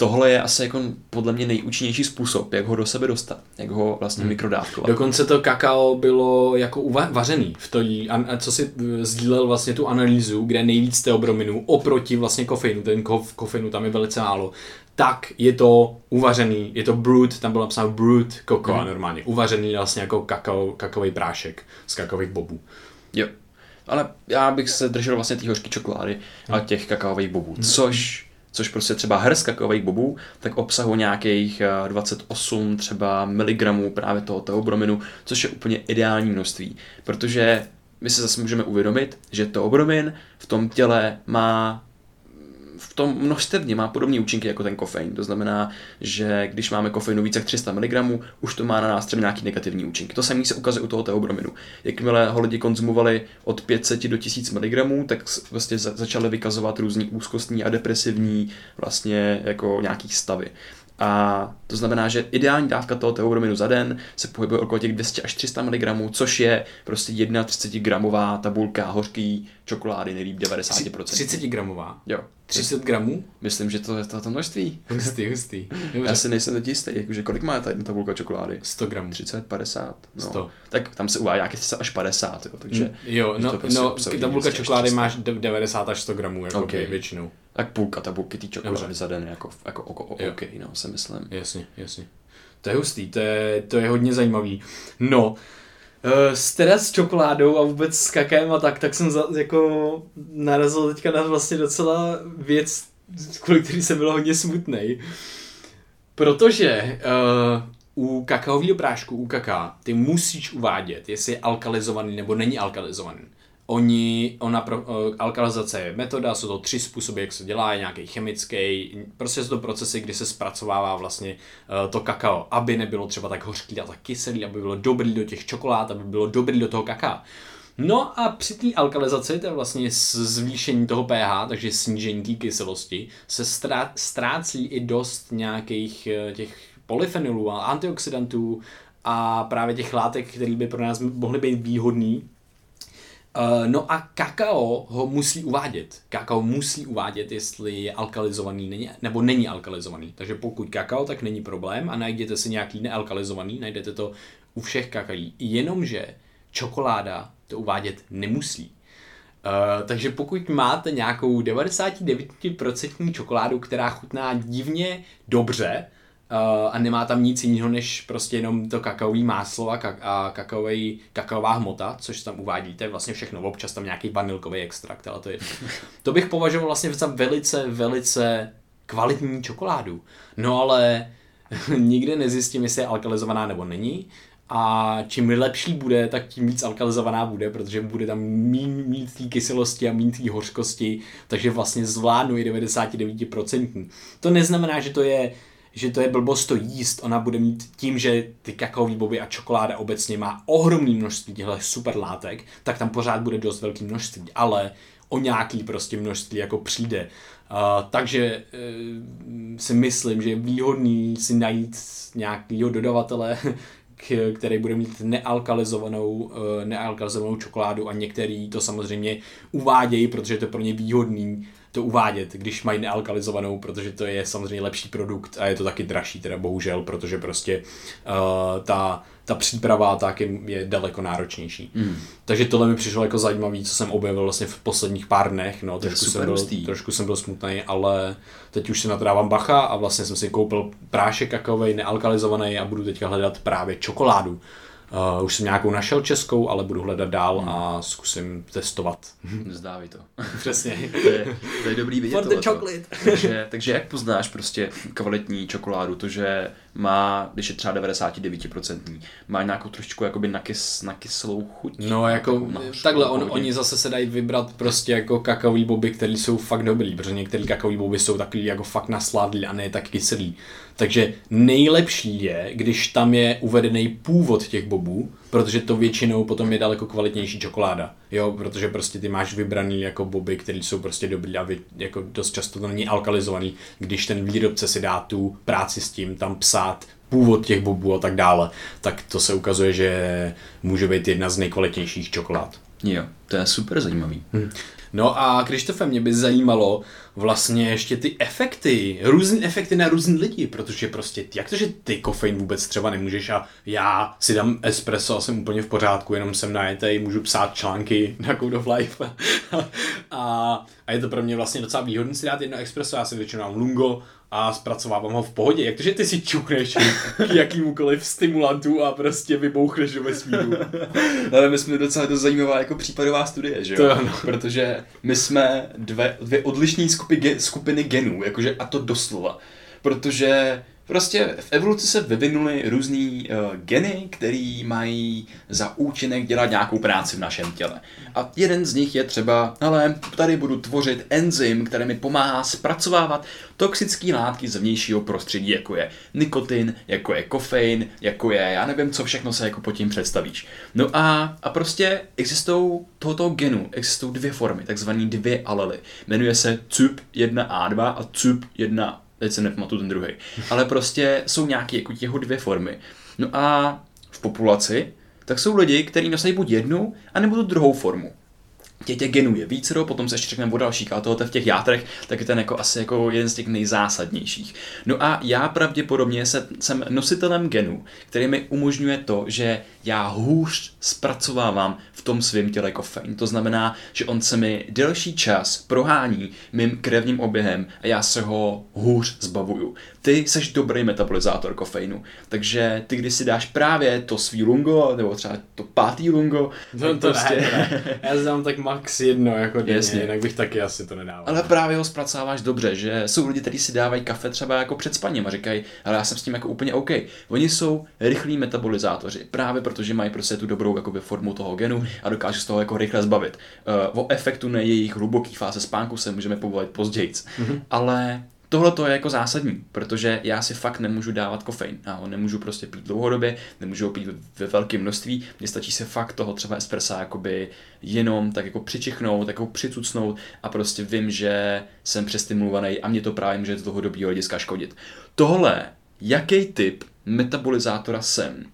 tohle je asi jako podle mě nejúčinnější způsob, jak ho do sebe dostat, jak ho vlastně hmm. mikrodávkovat. Dokonce to kakao bylo jako uvařený v to, a co si eh, sdílel vlastně tu analýzu, kde nejvíc teobrominu oproti vlastně kofeinu, ten kof, kofeinu tam je velice málo, tak je to uvařený, je to brewed, tam bylo napsáno brewed cocoa hmm. normálně, uvařený vlastně jako kakao, kakaový prášek z kakaových bobů. Jo, ale já bych se držel vlastně té hořké čokolády a hmm. těch kakaových bobů, hmm. což což prostě třeba hrst kakaových bobů, tak obsahuje nějakých 28 eh, třeba miligramů právě toho teobrominu, což je úplně ideální množství, protože my se zase můžeme uvědomit, že teobromin v tom těle má v tom množstevně má podobné účinky jako ten kofein. To znamená, že když máme kofeinu více jak 300 mg, už to má na nás třeba nějaký negativní účinky. To samé se ukazuje u toho teobrominu. Jakmile ho lidi konzumovali od 500 do 1000 mg, tak vlastně začaly vykazovat různý úzkostní a depresivní vlastně jako nějaký stavy. A to znamená, že ideální dávka toho teobrominu za den se pohybuje okolo těch 200 až 300 mg, což je prostě 31 gramová tabulka hořký čokolády, nejlíp 90%. 30 gramová? Jo. 30 gramů? Myslím, že to je to, to množství. Hustý, hustý. Dobře. Já si nejsem teď jistý, jakože kolik má ta jedna tabulka čokolády? 100 gramů. 30, 50. No. 100. Tak tam se uvádí nějaké 30 až 50, jo, takže... Mm, jo, no, prostě no tabulka čokolády máš 90 až 100 gramů, jako okay. většinou. Tak půlka tabulky té čokolády za den, jako, jako, jako OK, no, se myslím. Jasně, jasně. To je hustý, to je, to je hodně zajímavý. No, s teda s čokoládou a vůbec s kakem a tak, tak jsem za, jako narazil teďka na vlastně docela věc, kvůli který jsem byl hodně smutný. Protože uh, u kakaového prášku, u kaká, ty musíš uvádět, jestli je alkalizovaný nebo není alkalizovaný. Oni, ona pro, uh, alkalizace je metoda, jsou to tři způsoby, jak se dělá, je nějaký chemický, prostě jsou to procesy, kdy se zpracovává vlastně uh, to kakao, aby nebylo třeba tak hořký a tak kyselý, aby bylo dobrý do těch čokolád, aby bylo dobrý do toho kaká. No a při té alkalizaci, to je vlastně zvýšení toho pH, takže snížení té kyselosti, se ztrácí i dost nějakých eh, těch polyfenolů a antioxidantů a právě těch látek, které by pro nás mohly být výhodný no a kakao ho musí uvádět. Kakao musí uvádět, jestli je alkalizovaný není, nebo není alkalizovaný. Takže pokud kakao, tak není problém a najděte si nějaký nealkalizovaný, najdete to u všech kakají. Jenomže čokoláda to uvádět nemusí. Uh, takže pokud máte nějakou 99% čokoládu, která chutná divně dobře, Uh, a nemá tam nic jiného, než prostě jenom to kakaový máslo a, ka- a kakaový, kakaová hmota, což tam uvádíte, vlastně všechno, občas tam nějaký vanilkový extrakt, ale to je... To bych považoval vlastně za velice, velice kvalitní čokoládu. No ale nikdy nezjistím, jestli je alkalizovaná nebo není. a čím lepší bude, tak tím víc alkalizovaná bude, protože bude tam mín, mít té kyselosti a mín té hořkosti, takže vlastně zvládnu i 99%. To neznamená, že to je že to je blbost to jíst, ona bude mít tím, že ty kakaový boby a čokoláda obecně má ohromné množství těchto super látek, tak tam pořád bude dost velké množství, ale o nějaký prostě množství jako přijde. Uh, takže uh, si myslím, že je výhodný si najít nějakého dodavatele, k, který bude mít nealkalizovanou, uh, nealkalizovanou čokoládu a některý to samozřejmě uvádějí, protože je to pro ně výhodný to uvádět, když mají nealkalizovanou, protože to je samozřejmě lepší produkt a je to taky dražší teda bohužel, protože prostě uh, ta, ta příprava tak je, je daleko náročnější. Mm. Takže tohle mi přišlo jako zajímavý, co jsem objevil vlastně v posledních pár dnech, no, trošku jsem, byl, trošku jsem byl smutný, ale teď už si na to dávám bacha a vlastně jsem si koupil prášek kakaový, nealkalizovaný a budu teďka hledat právě čokoládu Uh, už jsem nějakou našel českou, ale budu hledat dál hmm. a zkusím testovat. Zdávej to. Přesně. to, je, to je dobrý vidět. For the chocolate. takže, takže jak poznáš prostě kvalitní čokoládu? To, že má, když je třeba 99%, má nějakou trošičku jakoby nakys, nakyslou chuť. No jako takhle, on, oni zase se dají vybrat prostě jako kakaový boby, které jsou fakt dobrý, protože některé kakaový boby jsou takový jako fakt nasládlý a ne tak kyselý. Takže nejlepší je, když tam je uvedený původ těch bobů, protože to většinou potom je daleko kvalitnější čokoláda. Jo, protože prostě ty máš vybraný jako boby, které jsou prostě dobrý a vy, jako dost často to není alkalizovaný, když ten výrobce si dá tu práci s tím tam psát původ těch bobů a tak dále, tak to se ukazuje, že může být jedna z nejkvalitnějších čokolád. Jo, to je super zajímavý. Hm. No a Krištofe, mě by zajímalo vlastně ještě ty efekty, různé efekty na různý lidi, protože prostě, jak to, že ty kofein vůbec třeba nemůžeš a já si dám espresso a jsem úplně v pořádku, jenom jsem najetej, můžu psát články na Code of Life. A, a je to pro mě vlastně docela výhodné si dát jedno espresso, já si většinou mám lungo a zpracovávám ho v pohodě. Jak to, že ty si čukneš k jakýmukoliv stimulantu a prostě vybouchneš do vesmíru? Ale my jsme docela dost zajímavá jako případová studie, že jo? To ano. Protože my jsme dvě, dvě odlišné skupiny, skupiny genů, jakože a to doslova. Protože Prostě v evoluci se vyvinuly různý uh, geny, který mají za účinek dělat nějakou práci v našem těle. A jeden z nich je třeba, ale tady budu tvořit enzym, který mi pomáhá zpracovávat toxické látky z vnějšího prostředí, jako je nikotin, jako je kofein, jako je, já nevím, co všechno se jako pod tím představíš. No a, a prostě existují tohoto genu, existují dvě formy, takzvané dvě alely. Jmenuje se CYP1A2 a CYP1 teď se nepamatuju ten druhý. Ale prostě jsou nějaké jako těho dvě formy. No a v populaci tak jsou lidi, kteří nosí buď jednu, anebo tu druhou formu tě, těch genů je více, potom se ještě řekneme o dalších, ale tohle v těch játrech, tak je ten jako asi jako jeden z těch nejzásadnějších. No a já pravděpodobně se, jsem nositelem genů, který mi umožňuje to, že já hůř zpracovávám v tom svém těle kofein. To znamená, že on se mi delší čas prohání mým krevním oběhem a já se ho hůř zbavuju. Ty seš dobrý metabolizátor kofeinu, takže ty když si dáš právě to svý lungo, nebo třeba to pátý lungo, no, to prostě... Ne, ne. Já znám tak max jedno jako denně, Jasně. jinak bych taky asi to nedával. Ale právě ho zpracováváš dobře, že jsou lidi, kteří si dávají kafe třeba jako před spaním a říkají, ale já jsem s tím jako úplně OK. Oni jsou rychlí metabolizátoři, právě protože mají prostě tu dobrou jakoby, formu toho genu a dokážou z toho jako rychle zbavit. Uh, o efektu na jejich hluboký fáze spánku se můžeme povolit později, mm-hmm. ale Tohle to je jako zásadní, protože já si fakt nemůžu dávat kofein. Já ho nemůžu prostě pít dlouhodobě, nemůžu ho pít ve velkém množství. Mně stačí se fakt toho třeba espressa jakoby jenom tak jako přičichnout, jako přicucnout a prostě vím, že jsem přestimulovaný a mě to právě může z dlouhodobého hlediska škodit. Tohle, jaký typ metabolizátora jsem,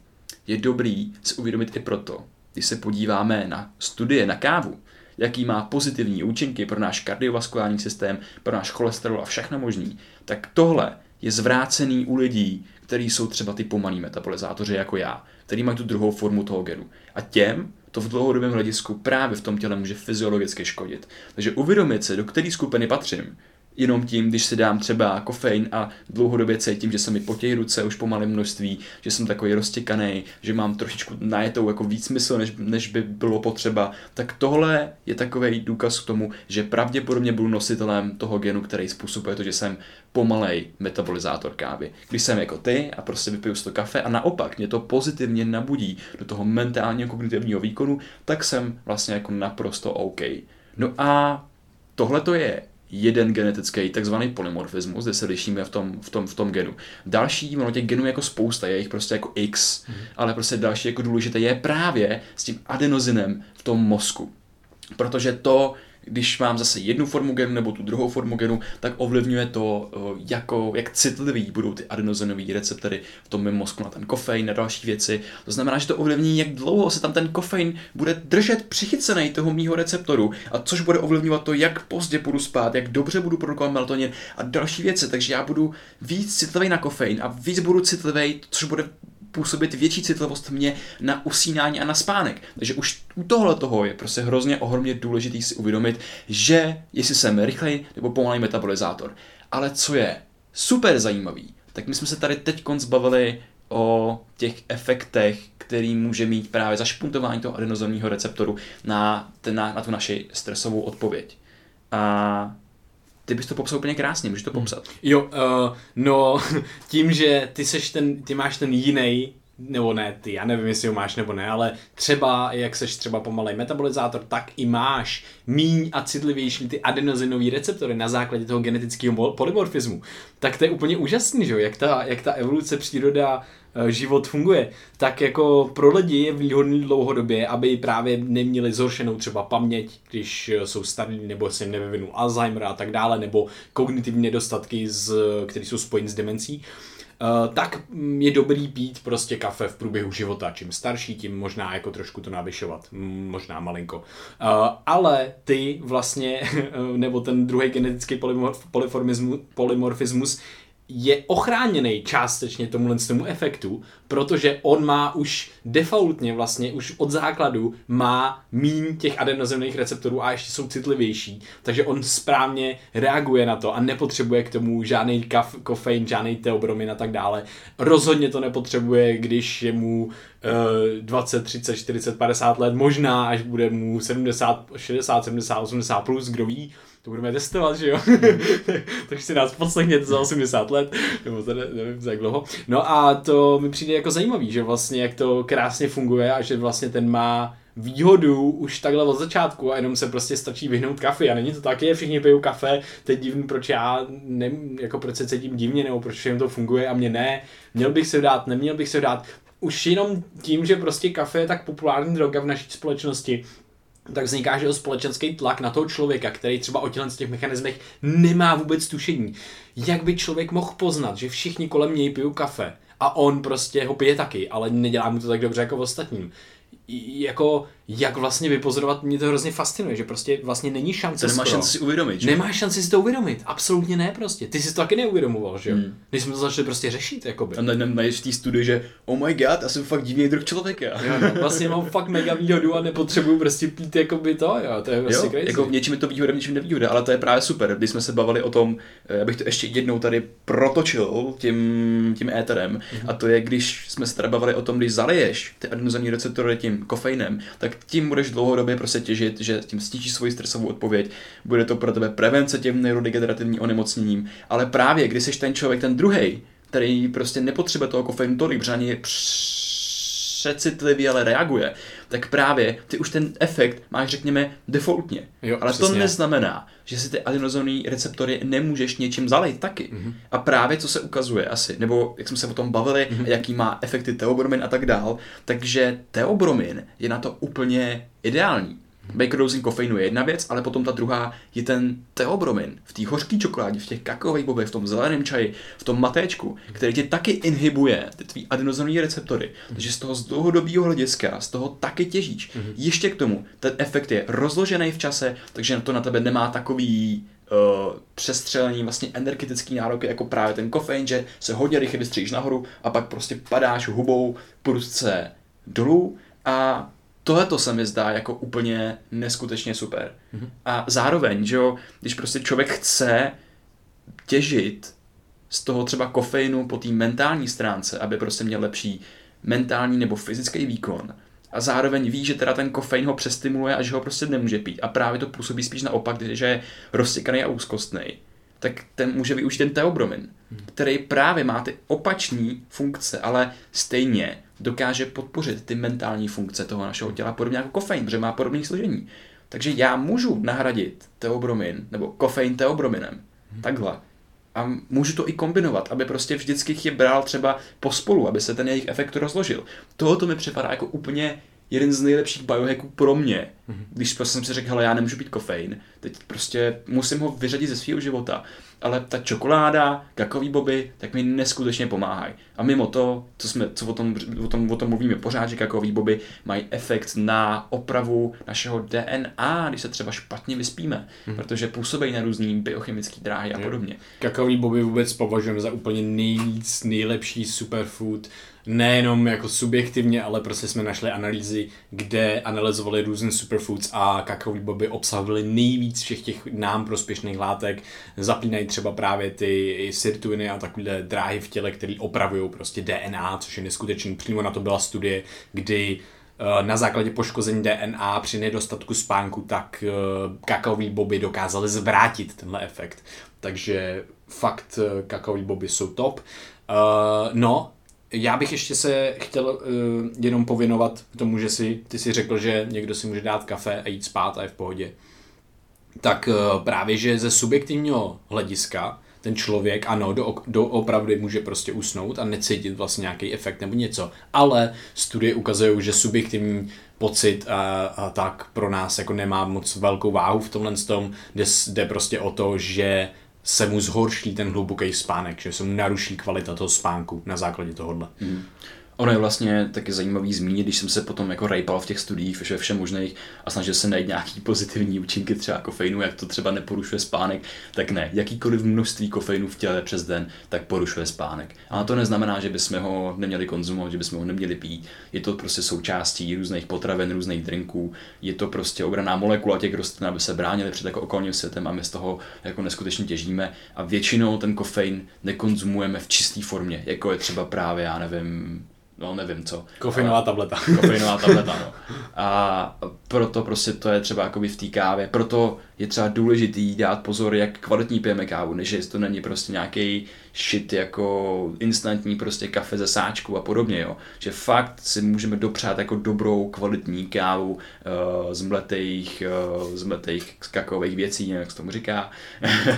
je dobrý si uvědomit i proto, když se podíváme na studie na kávu, jaký má pozitivní účinky pro náš kardiovaskulární systém, pro náš cholesterol a všechno možný, tak tohle je zvrácený u lidí, kteří jsou třeba ty pomalí metabolizátoři jako já, který mají tu druhou formu toho genu. A těm to v dlouhodobém hledisku právě v tom těle může fyziologicky škodit. Takže uvědomit se, do které skupiny patřím, jenom tím, když si dám třeba kofein a dlouhodobě cítím, že se mi potějí ruce už po malém množství, že jsem takový roztěkaný, že mám trošičku najetou jako víc smysl, než, než by bylo potřeba, tak tohle je takový důkaz k tomu, že pravděpodobně budu nositelem toho genu, který způsobuje to, že jsem pomalej metabolizátor kávy. Když jsem jako ty a prostě vypiju to kafe a naopak mě to pozitivně nabudí do toho mentálního kognitivního výkonu, tak jsem vlastně jako naprosto OK. No a tohle to je jeden genetický takzvaný polymorfismus, kde se lišíme v tom, v tom, v tom genu. Další, ono těch genů je jako spousta, je jich prostě jako x, mm. ale prostě další jako důležité je právě s tím adenozinem v tom mozku. Protože to když mám zase jednu formu genu nebo tu druhou formu genu, tak ovlivňuje to, eh, jako, jak citlivý budou ty adenozinové receptory v tom mém mozku na ten kofein, na další věci. To znamená, že to ovlivní, jak dlouho se tam ten kofein bude držet přichycený toho mýho receptoru, a což bude ovlivňovat to, jak pozdě budu spát, jak dobře budu produkovat melatonin a další věci. Takže já budu víc citlivý na kofein a víc budu citlivý, což bude působit větší citlivost mě na usínání a na spánek. Takže už u tohle toho je prostě hrozně ohromně důležitý si uvědomit, že jestli jsem rychlej nebo pomalý metabolizátor. Ale co je super zajímavý, tak my jsme se tady teď zbavili o těch efektech, který může mít právě zašpuntování toho adenozomního receptoru na, na, na tu naši stresovou odpověď. A ty bys to popsal úplně krásně, můžeš to hmm. popsat. Jo, uh, no tím, že ty seš ten, ty máš ten jiný nebo ne ty, já nevím, jestli ho máš nebo ne, ale třeba, jak seš třeba pomalej metabolizátor, tak i máš míň a citlivější ty adenozinové receptory na základě toho genetického polymorfismu. Tak to je úplně úžasný, že? Jak, ta, jak ta evoluce, příroda, eh, život funguje. Tak jako pro lidi je výhodný dlouhodobě, aby právě neměli zhoršenou třeba paměť, když eh, jsou starí nebo se jim nevyvinul Alzheimer a tak dále, nebo kognitivní nedostatky, které jsou spojeny s demencí tak je dobrý pít prostě kafe v průběhu života. Čím starší, tím možná jako trošku to navyšovat. Možná malinko. Uh, ale ty vlastně, nebo ten druhý genetický polymorf, polymorfismus je ochráněný částečně tomuhle tomu efektu, protože on má už defaultně vlastně už od základu má míň těch adenozemných receptorů a ještě jsou citlivější, takže on správně reaguje na to a nepotřebuje k tomu žádný kaf, kofein, žádný teobromin a tak dále. Rozhodně to nepotřebuje, když je mu uh, 20, 30, 40, 50 let, možná až bude mu 70, 60, 70, 80 plus, kdo ví, to budeme testovat, že jo? Takže si nás poslechněte za 80 let, nebo to ne, nevím za jak dlouho. No a to mi přijde jako zajímavý, že vlastně jak to krásně funguje a že vlastně ten má výhodu už takhle od začátku a jenom se prostě stačí vyhnout kafe a není to tak, je všichni pijou kafe, teď divný, proč já nevím, jako proč se cítím divně, nebo proč jim to funguje a mě ne, měl bych se dát, neměl bych se dát, už jenom tím, že prostě kafe je tak populární droga v naší společnosti, tak vzniká, že společenský tlak na toho člověka, který třeba o těchto těch mechanismech nemá vůbec tušení. Jak by člověk mohl poznat, že všichni kolem něj pijou kafe a on prostě ho pije taky, ale nedělá mu to tak dobře jako ostatním jako jak vlastně vypozorovat, mě to hrozně fascinuje, že prostě vlastně není šance. To nemá šanci si uvědomit, že? Nemá šanci si to uvědomit, absolutně ne prostě. Ty jsi to taky neuvědomoval, že jo? Hmm. Když jsme to začali prostě řešit, jakoby. A najdeš v té studii, že oh my god, já jsem fakt divný druh člověka. Jo, no, vlastně mám fakt mega výhodu a nepotřebuju prostě pít jakoby to, jo, to je prostě jo, crazy. Jako v něčem je to výhoda, v něčem nevýhoda, ale to je právě super. Když jsme se bavili o tom, eh, abych to ještě jednou tady protočil tím, tím éterem, hmm. a to je, když jsme se tady bavili o tom, když zaleješ ty adenozomní receptory tím kofeinem, tak tím budeš dlouhodobě prostě těžit, že tím snížíš svoji stresovou odpověď, bude to pro tebe prevence těm neurodegenerativním onemocněním, ale právě když jsi ten člověk, ten druhý, který prostě nepotřebuje toho kofeinu tolik, protože je přecitlivý, ale reaguje, tak právě ty už ten efekt máš, řekněme, defaultně. Jo, ale přesně. to neznamená, že si ty adenozónní receptory nemůžeš něčím zalejt taky. Mm-hmm. A právě co se ukazuje asi, nebo jak jsme se o tom bavili, mm-hmm. jaký má efekty teobromin a tak dál, takže teobromin je na to úplně ideální. Microdosing kofeinu je jedna věc, ale potom ta druhá je ten teobromin v té hořké čokoládě, v těch kakaových bobech, v tom zeleném čaji, v tom matéčku, který tě taky inhibuje ty tvý adenozomní receptory. Takže z toho z dlouhodobého hlediska, z toho taky těžíš. Mm-hmm. Ještě k tomu, ten efekt je rozložený v čase, takže to na tebe nemá takový uh, přestřelení vlastně energetický nároky, jako právě ten kofein, že se hodně rychle vystříš nahoru a pak prostě padáš hubou prudce dolů a tohle to se mi zdá jako úplně neskutečně super. Mm-hmm. A zároveň, že jo, když prostě člověk chce těžit z toho třeba kofeinu po té mentální stránce, aby prostě měl lepší mentální nebo fyzický výkon, a zároveň ví, že teda ten kofein ho přestimuluje a že ho prostě nemůže pít. A právě to působí spíš naopak, že je roztěkaný a úzkostný, tak ten může využít ten teobromin, který právě má ty opačné funkce, ale stejně dokáže podpořit ty mentální funkce toho našeho těla, podobně jako kofein, protože má podobné složení. Takže já můžu nahradit teobromin nebo kofein teobrominem. Takhle. A můžu to i kombinovat, aby prostě vždycky je bral třeba pospolu, aby se ten jejich efekt rozložil. Tohoto mi připadá jako úplně jeden z nejlepších biohacků pro mě. Když prostě jsem si řekl, hele, já nemůžu pít kofein, teď prostě musím ho vyřadit ze svého života ale ta čokoláda, kakový boby, tak mi neskutečně pomáhají. A mimo to, co, jsme, co o, tom, o, tom, o tom mluvíme pořád, že kakový boby mají efekt na opravu našeho DNA, když se třeba špatně vyspíme, hmm. protože působí na různý biochemické dráhy a podobně. Kakový boby vůbec považujeme za úplně nejvíc, nejlepší superfood, nejenom jako subjektivně, ale prostě jsme našli analýzy, kde analyzovali různé superfoods a kakaový boby obsahovaly nejvíc všech těch nám prospěšných látek, zapínají třeba právě ty sirtuiny a takové dráhy v těle, které opravují prostě DNA, což je neskutečný. Přímo na to byla studie, kdy eh, na základě poškození DNA při nedostatku spánku, tak eh, kakaový boby dokázaly zvrátit tenhle efekt. Takže fakt eh, kakaový boby jsou top. Uh, no já bych ještě se chtěl uh, jenom pověnovat tomu, že si, ty si řekl, že někdo si může dát kafe a jít spát a je v pohodě. Tak uh, právě, že ze subjektivního hlediska ten člověk, ano, do, do opravdy může prostě usnout a necítit vlastně nějaký efekt nebo něco, ale studie ukazují, že subjektivní pocit a, a tak pro nás jako nemá moc velkou váhu v tomhle tom, kde jde prostě o to, že se mu zhorší ten hluboký spánek, že se mu naruší kvalita toho spánku na základě tohohle. Mm. Ono je vlastně taky zajímavý zmínit, když jsem se potom jako rejpal v těch studiích ve všem možných a snažil se najít nějaký pozitivní účinky třeba kofeinu, jak to třeba neporušuje spánek, tak ne. Jakýkoliv množství kofeinu v těle přes den, tak porušuje spánek. A to neznamená, že bychom ho neměli konzumovat, že bychom ho neměli pít. Je to prostě součástí různých potravin, různých drinků. Je to prostě obraná molekula těch rostlin, aby se bránili před jako okolním světem a my z toho jako neskutečně těžíme. A většinou ten kofein nekonzumujeme v čisté formě, jako je třeba právě, já nevím, no nevím co. Kofeinová tableta. Kofeinová tableta, no. A proto prostě to je třeba jakoby v té kávě, proto je třeba důležitý dát pozor, jak kvalitní pijeme kávu, než jestli to není prostě nějaký shit jako instantní prostě kafe ze sáčku a podobně, jo. Že fakt si můžeme dopřát jako dobrou kvalitní kávu uh, z mletejch, uh, z mletejch kakaových věcí, jak se tomu říká.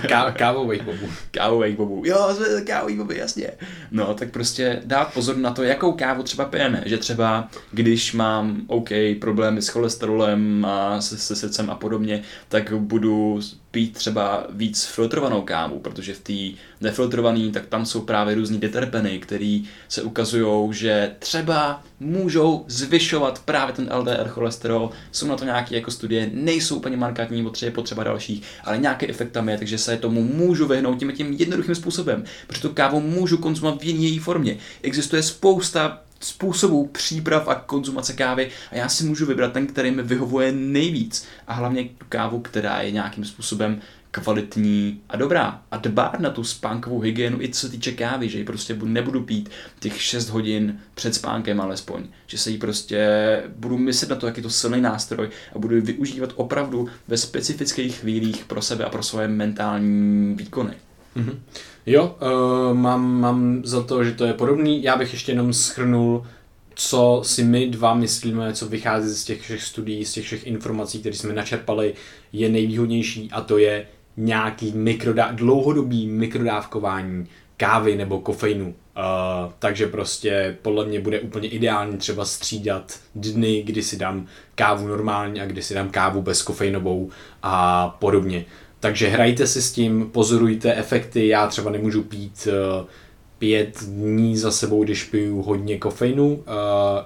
Ká, kávových bobů. Kávových bobů. Jo, kávových bobů, jasně. No, tak prostě dát pozor na to, jakou kávu třeba pijeme. Že třeba, když mám OK, problémy s cholesterolem a se, se srdcem a podobně, tak budu pít třeba víc filtrovanou kávu, protože v té nefiltrované, tak tam jsou právě různý deterpeny, které se ukazují, že třeba můžou zvyšovat právě ten LDR cholesterol. Jsou na to nějaké jako studie, nejsou úplně markantní, potřeba potřeba dalších, ale nějaký efekt tam je, takže se tomu můžu vyhnout tím tím jednoduchým způsobem, protože tu kávu můžu konzumovat v jiné její formě. Existuje spousta způsobů příprav a konzumace kávy a já si můžu vybrat ten, který mi vyhovuje nejvíc a hlavně kávu, která je nějakým způsobem kvalitní a dobrá. A dbát na tu spánkovou hygienu i co se týče kávy, že ji prostě nebudu pít těch 6 hodin před spánkem alespoň. Že se jí prostě budu myslet na to, jak je to silný nástroj a budu ji využívat opravdu ve specifických chvílích pro sebe a pro svoje mentální výkony. Mm-hmm. Jo, uh, mám, mám za to, že to je podobný. Já bych ještě jenom schrnul, co si my dva myslíme, co vychází z těch všech studií, z těch všech informací, které jsme načerpali, je nejvýhodnější a to je nějaký mikrodá- dlouhodobý mikrodávkování kávy nebo kofeinu. Uh, takže prostě podle mě bude úplně ideální třeba střídat dny, kdy si dám kávu normální a kdy si dám kávu bezkofeinovou a podobně. Takže hrajte si s tím, pozorujte efekty, já třeba nemůžu pít uh, pět dní za sebou, když piju hodně kofeinu uh,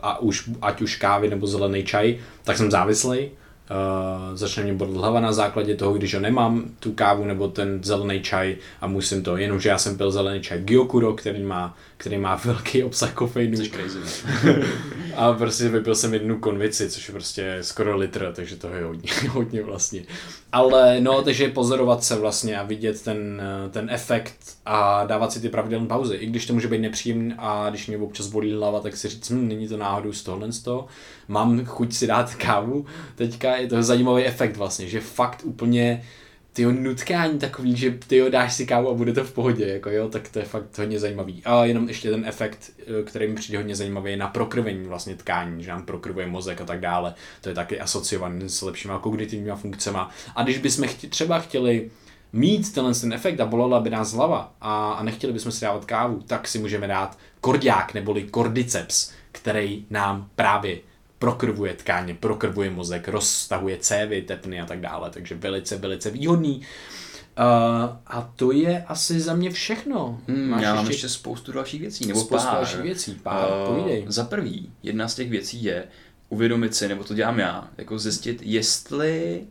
a už, ať už kávy nebo zelený čaj, tak jsem závislý. Uh, začne mě bolet hlava na základě toho, když ho nemám, tu kávu nebo ten zelený čaj a musím to, jenomže já jsem pil zelený čaj Gyokuro, který má, který má velký obsah kofeinu. Což crazy. a prostě vypil jsem jednu konvici, což je prostě skoro litr, takže to je hodně, hodně vlastně. Ale no, takže pozorovat se vlastně a vidět ten, ten efekt a dávat si ty pravidelné pauzy. I když to může být nepříjemné a když mě občas bolí hlava, tak si říct, hm, není to náhodou z tohle z toho. Mám chuť si dát kávu. Teďka je to zajímavý efekt vlastně, že fakt úplně ty nutkání takový, že ty dáš si kávu a bude to v pohodě, jako jo, tak to je fakt hodně zajímavý. A jenom ještě ten efekt, eh, který mi přijde hodně zajímavý, je na prokrvení vlastně tkání, že nám prokrvuje mozek a tak dále. To je taky asociovaný s lepšíma kognitivníma funkcemi. A když bychom chtě, třeba chtěli mít tenhle ten efekt a bolela by nás hlava a, a nechtěli bychom si dávat kávu, tak si můžeme dát kordiák neboli kordyceps, který nám právě prokrvuje tkáně, prokrvuje mozek, rozstahuje cévy, tepny a tak dále, takže velice, velice výhodný. Uh, a to je asi za mě všechno. Hmm, Máš já mám ještě, ještě spoustu dalších věcí, nebo spoustu pár. dalších věcí, pár, uh, povídej. Za prvý, jedna z těch věcí je uvědomit si, nebo to dělám já, jako zjistit, jestli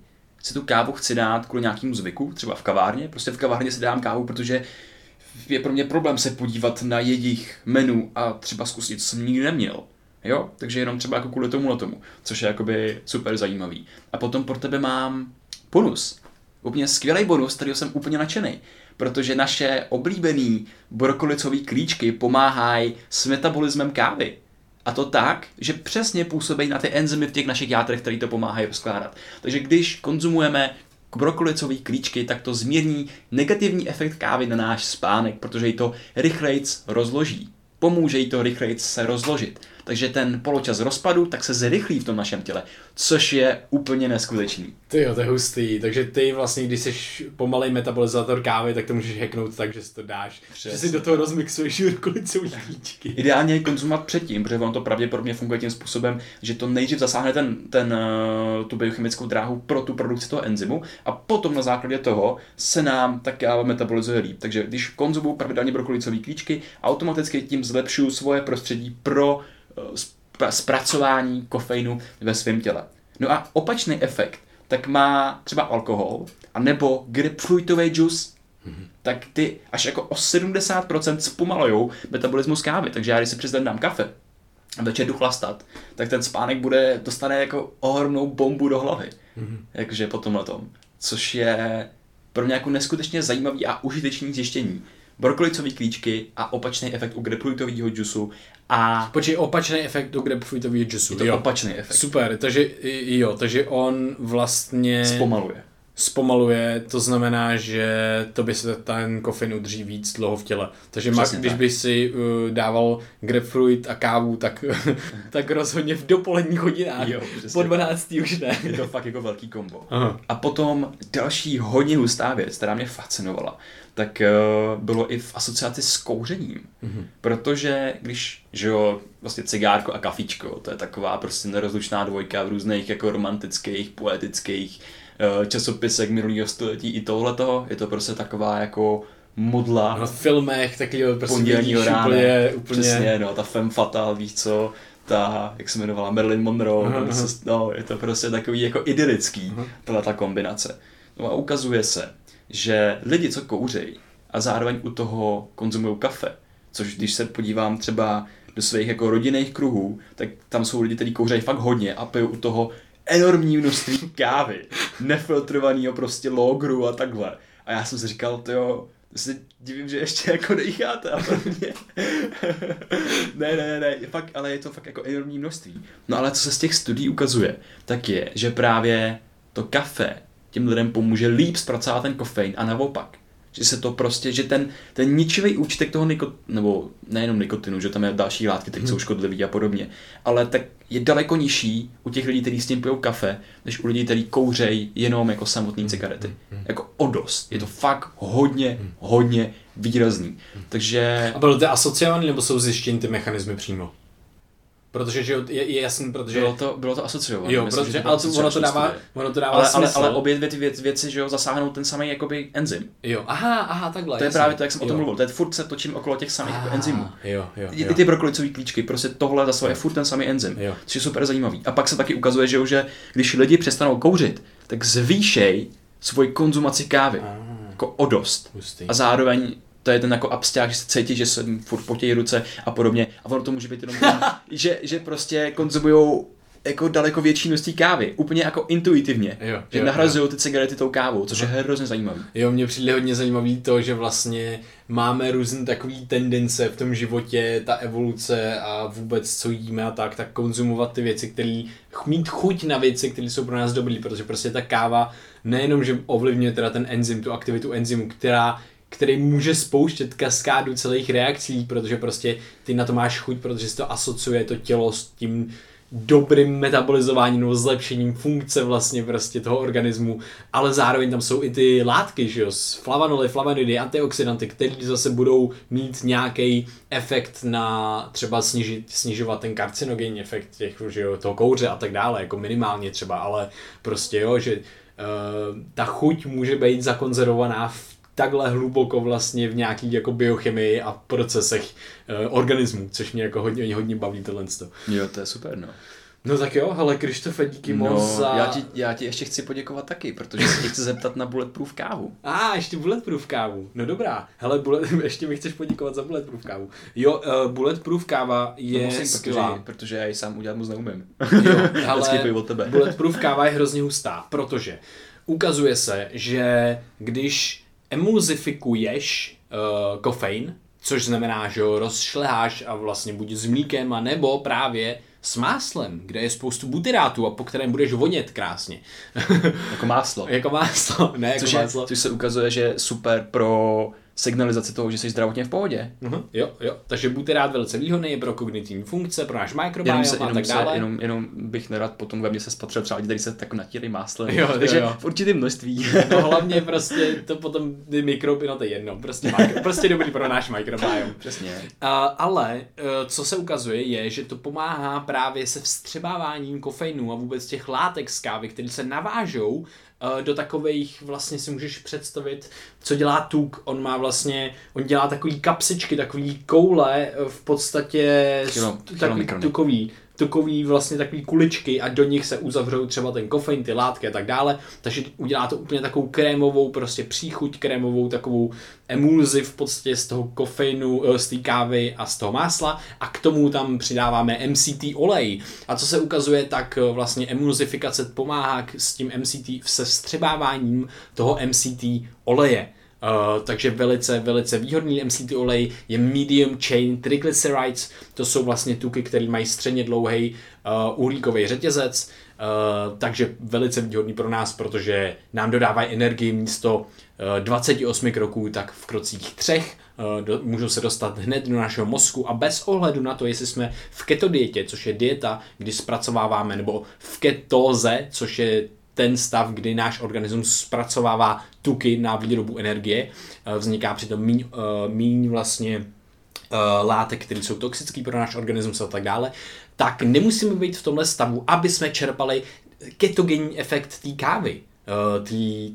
si tu kávu chci dát kvůli nějakému zvyku, třeba v kavárně, prostě v kavárně si dám kávu, protože je pro mě problém se podívat na jejich menu a třeba zkusit, co jsem nikdy neměl. Jo, takže jenom třeba jako kvůli tomu tomu, což je jakoby super zajímavý. A potom pro tebe mám bonus. Úplně skvělý bonus, který jsem úplně nadšený. Protože naše oblíbený brokolicové klíčky pomáhají s metabolismem kávy. A to tak, že přesně působí na ty enzymy v těch našich játrech, které to pomáhají rozkládat. Takže když konzumujeme brokolicové klíčky, tak to zmírní negativní efekt kávy na náš spánek, protože ji to rychleji rozloží. Pomůže jí to rychleji se rozložit takže ten poločas rozpadu tak se zrychlí v tom našem těle, což je úplně neskutečný. Ty jo, to je hustý, takže ty vlastně, když jsi pomalej metabolizátor kávy, tak to můžeš hacknout tak, že si to dáš, Přesně. že si do toho rozmixuješ rukolicový klíčky. Ideálně je konzumovat předtím, protože ono to pravděpodobně funguje tím způsobem, že to nejdřív zasáhne ten, ten, eh, tu biochemickou dráhu pro tu produkci toho enzymu a potom na základě toho se nám ta káva metabolizuje líp. Takže když konzumuju pravidelně brokolicové klíčky, automaticky tím zlepšuju svoje prostředí pro zpracování kofeinu ve svém těle. No a opačný efekt tak má třeba alkohol, a nebo grapefruitový džus, mm-hmm. tak ty až jako o 70% zpomalujou metabolismus kávy. Takže já když si přes dám kafe a večer jdu chlastat, tak ten spánek bude, dostane jako ohromnou bombu do hlavy. Mm-hmm. Takže po tomhle tom. Což je pro mě jako neskutečně zajímavý a užitečný zjištění brokolicové klíčky a opačný efekt u grapefruitového džusu a... Počkej, opačný efekt u grapefruitového džusu. Je to jo. opačný efekt. Super, takže jo, takže on vlastně... Zpomaluje. Zpomaluje, to znamená, že to by se ten kofein udrží víc dlouho v těle. Takže Přesně když tak. by si uh, dával grapefruit a kávu, tak, tak rozhodně v dopoledních hodinách. Jo, po 12. Tak. už ne. Je to fakt jako velký kombo. Aha. A potom další hodně hustá věc, která mě fascinovala, tak uh, bylo i v asociaci s kouřením. Mm-hmm. Protože když, že jo, vlastně cigárko a kafičko, to je taková prostě nerozlučná dvojka v různých jako romantických, poetických časopisech minulého století i tohletoho, je to prostě taková jako modla. No, v filmech taky prostě pondělního rána. Úplně, úplně... Přesně, no, ta femme fatale, víš co, ta, jak se jmenovala, Marilyn Monroe, uh-huh. no, no, je to prostě takový jako idylický, tahle ta kombinace. No a ukazuje se, že lidi, co kouřejí a zároveň u toho konzumují kafe, což když se podívám třeba do svých jako rodinných kruhů, tak tam jsou lidi, kteří kouřejí fakt hodně a pijou u toho enormní množství kávy, nefiltrovaného prostě logru a takhle. A já jsem si říkal, to jo, se divím, že ještě jako decháte a podobně. ne, ne, ne, fakt, ale je to fakt jako enormní množství. No ale co se z těch studií ukazuje, tak je, že právě to kafe těm lidem pomůže líp zpracovat ten kofein a naopak. Že se to prostě, že ten, ten ničivý účitek toho nikotinu, nebo nejenom nikotinu, že tam je další látky, které jsou mhm. škodlivé a podobně, ale tak je daleko nižší u těch lidí, kteří s tím pijou kafe, než u lidí, kteří kouřejí jenom jako samotné mhm. cigarety. Mhm. Jako o dost. Je to fakt hodně, hodně výrazný. Takže... A bylo to asociovaný, nebo jsou zjištěny ty mechanismy přímo? Protože že je, je jasný, protože... Bylo to, bylo to asociované. Jo, myslím, protože, ale to, ono, to dává, ono to dává ale, smysl. Ale, ale obě dvě ty věci, věci, že jo, zasáhnou ten samý jakoby enzym. Jo, aha, aha, takhle. To je jasný. právě to, jak jsem jo. o tom mluvil. To je furt se točím okolo těch samých jako enzymů. Jo, jo, jo. I ty brokolicové klíčky, prostě tohle za je furt ten samý enzym. Jo. Což je super zajímavý. A pak se taky ukazuje, že, že když lidi přestanou kouřit, tak zvýšej svoji konzumaci kávy. Ah. Jako o dost. A zároveň to je ten jako absťák, že se cítí, že se furt potějí ruce a podobně. A ono to může být jenom, že, že prostě konzumují jako daleko větší množství kávy, úplně jako intuitivně, Jo, že jo, nahrazují ty cigarety tou kávou, což je hrozně zajímavý. Jo, mně přijde hodně zajímavý to, že vlastně máme různé takové tendence v tom životě, ta evoluce a vůbec co jíme a tak, tak konzumovat ty věci, které mít chuť na věci, které jsou pro nás dobré, protože prostě ta káva nejenom, že ovlivňuje teda ten enzym, tu aktivitu enzymu, která který může spouštět kaskádu celých reakcí, protože prostě ty na to máš chuť, protože si to asociuje to tělo s tím dobrým metabolizováním nebo zlepšením funkce vlastně prostě toho organismu, ale zároveň tam jsou i ty látky, že jo, flavanoly, flavonidy, antioxidanty, které zase budou mít nějaký efekt na třeba snižit, snižovat ten karcinogenní efekt těch, že jo, toho kouře a tak dále, jako minimálně třeba, ale prostě jo, že uh, ta chuť může být zakonzervovaná v takhle hluboko vlastně v nějaký jako biochemii a procesech uh, organismů, což mě jako hodně, hodně baví tohle. Jo, to je super, no. No tak jo, hele Krištofe, díky no, moc za... Já ti, já ti ještě chci poděkovat taky, protože se tě chci zeptat na Bulletproof kávu. A, ah, ještě Bulletproof kávu. No dobrá. Hele, bullet, ještě mi chceš poděkovat za Bulletproof kávu. Jo, uh, Bulletproof káva je musím, skvělá. Protože, protože já ji sám udělat moc neumím. Jo, ale od tebe. Bulletproof káva je hrozně hustá, protože ukazuje se, že když emulzifikuješ uh, kofein, což znamená, že ho rozšleháš a vlastně buď s mlíkem, a nebo právě s máslem, kde je spoustu butyrátů a po kterém budeš vonět krásně. jako máslo. jako máslo, ne jako což máslo. Je, což se ukazuje, že je super pro signalizaci toho, že jsi zdravotně v pohodě. Uh-huh. Jo, jo. Takže butyrát velice výhodný je pro kognitivní funkce, pro náš mikrobiom a jenom tak dále. Se, jenom, jenom, bych nerad potom ve mně se spatřil třeba lidi, kteří se tak natíli máslem. Jo, takže jo, jo. v určitém množství. No hlavně prostě to potom ty mikroby, no to je jedno, prostě, mikro, prostě dobrý pro náš mikrobiom. Přesně. Uh, ale uh, co se ukazuje je, že to pomáhá právě se vstřebáváním kofeinu a vůbec těch látek z kávy, které se navážou do takových, vlastně si můžeš představit, co dělá tuk. On má vlastně, on dělá takový kapsičky, takový koule, v podstatě Kilo, takový tukový tukový vlastně takový kuličky a do nich se uzavřou třeba ten kofein, ty látky a tak dále, takže udělá to úplně takovou krémovou prostě příchuť, krémovou takovou emulzi v podstatě z toho kofeinu, eh, z té kávy a z toho másla a k tomu tam přidáváme MCT olej. A co se ukazuje, tak eh, vlastně emulzifikace pomáhá s tím MCT se vstřebáváním toho MCT oleje. Uh, takže velice, velice výhodný. MCT olej je medium chain triglycerides, to jsou vlastně tuky, které mají středně dlouhý uh, uhlíkový řetězec, uh, takže velice výhodný pro nás, protože nám dodávají energii místo uh, 28 kroků, tak v krocích třech. Uh, do, můžou se dostat hned do našeho mozku a bez ohledu na to, jestli jsme v keto dietě, což je dieta, kdy zpracováváme, nebo v ketóze, což je ten stav, kdy náš organismus zpracovává tuky na výrobu energie, eh, vzniká přitom míň, eh, míň vlastně eh, látek, které jsou toxické pro náš organismus a tak dále, tak nemusíme být v tomhle stavu, aby jsme čerpali ketogenní efekt té kávy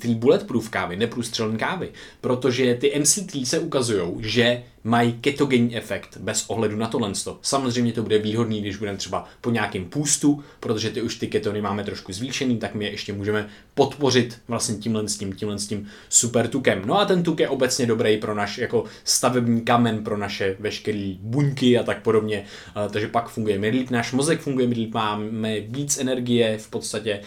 té bulletproof kávy, neprůstřelné kávy, protože ty MCT se ukazují, že mají ketogenní efekt bez ohledu na tohle. Samozřejmě to bude výhodný, když budeme třeba po nějakém půstu, protože ty už ty ketony máme trošku zvýšený, tak my je ještě můžeme podpořit vlastně tímhle s tím, tímhle s tím super tukem. No a ten tuk je obecně dobrý pro náš jako stavební kamen, pro naše veškeré buňky a tak podobně, takže pak funguje líp, náš mozek funguje líp, máme víc energie v podstatě,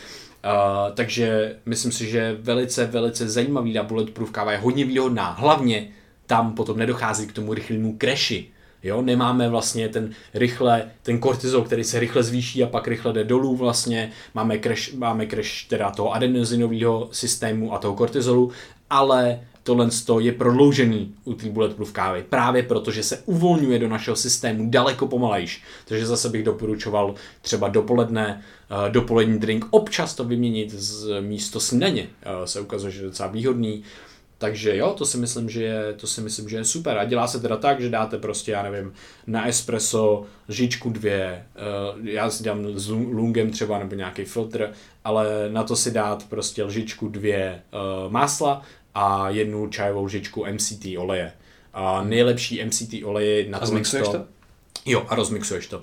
Uh, takže myslím si, že velice, velice zajímavý ta bulletproof káva je hodně výhodná. Hlavně tam potom nedochází k tomu rychlému crashy. Jo, nemáme vlastně ten rychle, ten kortizol, který se rychle zvýší a pak rychle jde dolů vlastně. Máme crash, máme crash teda toho adenozinového systému a toho kortizolu, ale tohle je prodloužený u té bulletproof kávy. Právě proto, že se uvolňuje do našeho systému daleko pomalejš. Takže zase bych doporučoval třeba dopoledne, uh, dopolední drink občas to vyměnit z místo snídaně. Uh, se ukazuje, že je docela výhodný. Takže jo, to si myslím, že je, to si myslím, že je super. A dělá se teda tak, že dáte prostě, já nevím, na espresso lžičku dvě, uh, já si dám s lungem třeba nebo nějaký filtr, ale na to si dát prostě lžičku dvě másla a jednu čajovou lžičku MCT oleje. A nejlepší MCT oleje na a to... to? Jo, a rozmixuješ to.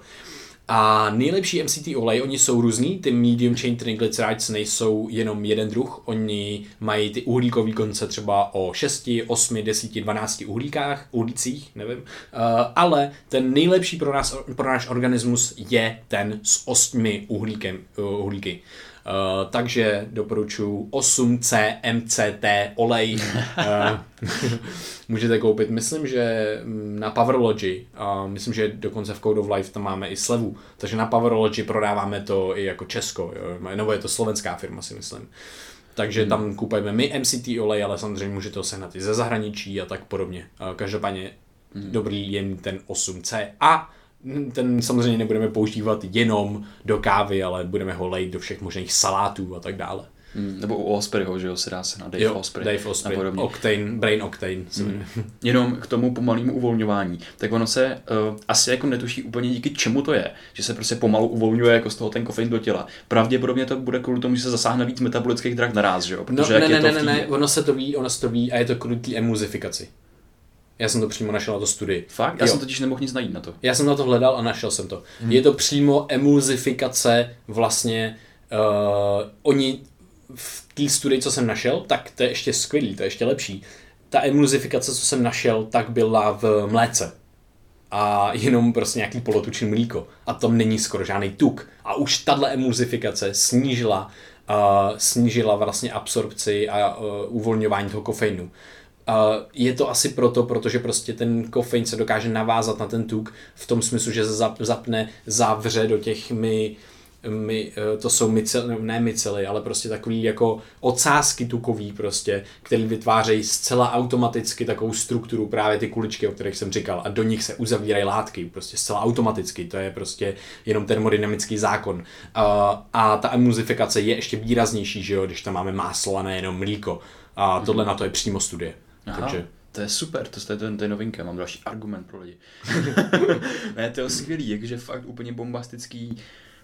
A nejlepší MCT olej, oni jsou různý, ty medium chain triglycerides nejsou jenom jeden druh, oni mají ty uhlíkový konce třeba o 6, 8, 10, 12 uhlíkách, uhlících, nevím, uh, ale ten nejlepší pro, nás, pro náš organismus je ten s 8 uhlíkem, uh, uhlíky. Uh, takže doporučuji 8C MCT olej. uh, můžete koupit, myslím, že mm, na Powerlogy, uh, myslím, že dokonce v Code of Life tam máme i slevu, takže na Powerlogy prodáváme to i jako Česko, jo? nebo je to slovenská firma, si myslím. Takže hmm. tam kupujeme my MCT olej, ale samozřejmě můžete ho sehnat i ze zahraničí a tak podobně. Každopádně hmm. dobrý jen ten 8C. A ten samozřejmě nebudeme používat jenom do kávy, ale budeme ho lejt do všech možných salátů a tak dále. Hmm, nebo u Ospreyho, že jo, se dá se na Dave jo, Osprey. Dave Osprey, Octane, Brain Octane. Hmm. Jenom k tomu pomalému uvolňování. Tak ono se uh, asi jako netuší úplně díky čemu to je, že se prostě pomalu uvolňuje jako z toho ten kofein do těla. Pravděpodobně to bude kvůli tomu, že se zasáhne víc metabolických drah naraz, že jo? No, Protože no, ne, ne, ne, ne, ne, ono se to ví, ono se to ví a je to kvůli té emulzifikaci. Já jsem to přímo našel na to studii. Fakt? Já jo. jsem totiž nemohl nic najít na to. Já jsem na to hledal a našel jsem to. Hmm. Je to přímo emulzifikace vlastně, uh, oni v té studii, co jsem našel, tak to je ještě skvělý, to je ještě lepší. Ta emulzifikace, co jsem našel, tak byla v mléce. A jenom prostě nějaký polotučný mlíko. A tam není skoro žádný tuk. A už tahle emulzifikace snížila, uh, snížila vlastně absorpci a uh, uvolňování toho kofeinu. Je to asi proto, protože prostě ten kofein se dokáže navázat na ten tuk v tom smyslu, že se zapne, zavře do těch my, my uh, to jsou mycely, ne mycely, ale prostě takový jako ocásky tukový prostě, který vytvářejí zcela automaticky takovou strukturu, právě ty kuličky, o kterých jsem říkal, a do nich se uzavírají látky, prostě zcela automaticky, to je prostě jenom termodynamický zákon. Uh, a ta emulzifikace je ještě výraznější, že jo, když tam máme máslo a nejenom mlíko. A tohle mm-hmm. na to je přímo studie. Aha. Takže to je super, to je, to, je novinka, mám další argument pro lidi. ne, to je skvělý, jakože fakt úplně bombastický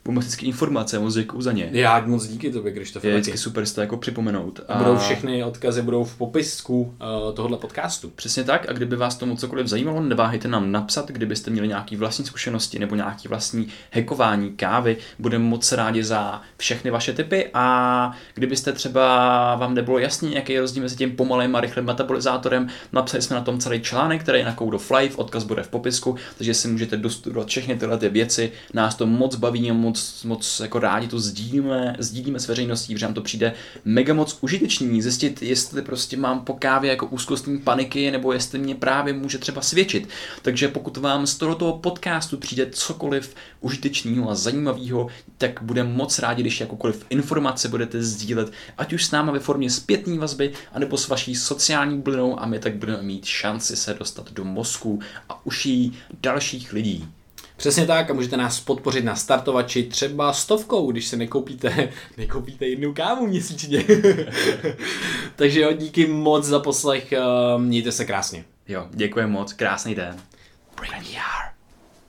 bombastické informace, moc děkuju za ně. Já moc díky tobě, Krištofe. Je vždycky super to jako připomenout. A... Budou všechny odkazy budou v popisku uh, tohohle podcastu. Přesně tak a kdyby vás tomu cokoliv zajímalo, neváhejte nám napsat, kdybyste měli nějaké vlastní zkušenosti nebo nějaké vlastní hekování kávy. Budeme moc rádi za všechny vaše tipy a kdybyste třeba vám nebylo jasný, jaký je rozdíl mezi tím pomalým a rychlým metabolizátorem, napsali jsme na tom celý článek, který je na Code of Life, odkaz bude v popisku, takže si můžete dostudovat všechny tyhle ty věci. Nás to moc baví moc moc, moc jako rádi to sdílíme, sdílíme s veřejností, protože nám to přijde mega moc užitečný, zjistit, jestli prostě mám po kávě jako úzkostní paniky, nebo jestli mě právě může třeba svědčit. Takže pokud vám z tohoto podcastu přijde cokoliv užitečného a zajímavého, tak budeme moc rádi, když jakoukoliv informace budete sdílet, ať už s náma ve formě zpětné vazby, anebo s vaší sociální bublinou a my tak budeme mít šanci se dostat do mozku a uší dalších lidí. Přesně tak a můžete nás podpořit na startovači třeba stovkou, když se nekoupíte, nekoupíte jednu kávu měsíčně. Takže jo, díky moc za poslech, mějte se krásně. Jo, děkuji moc, krásný den. Bring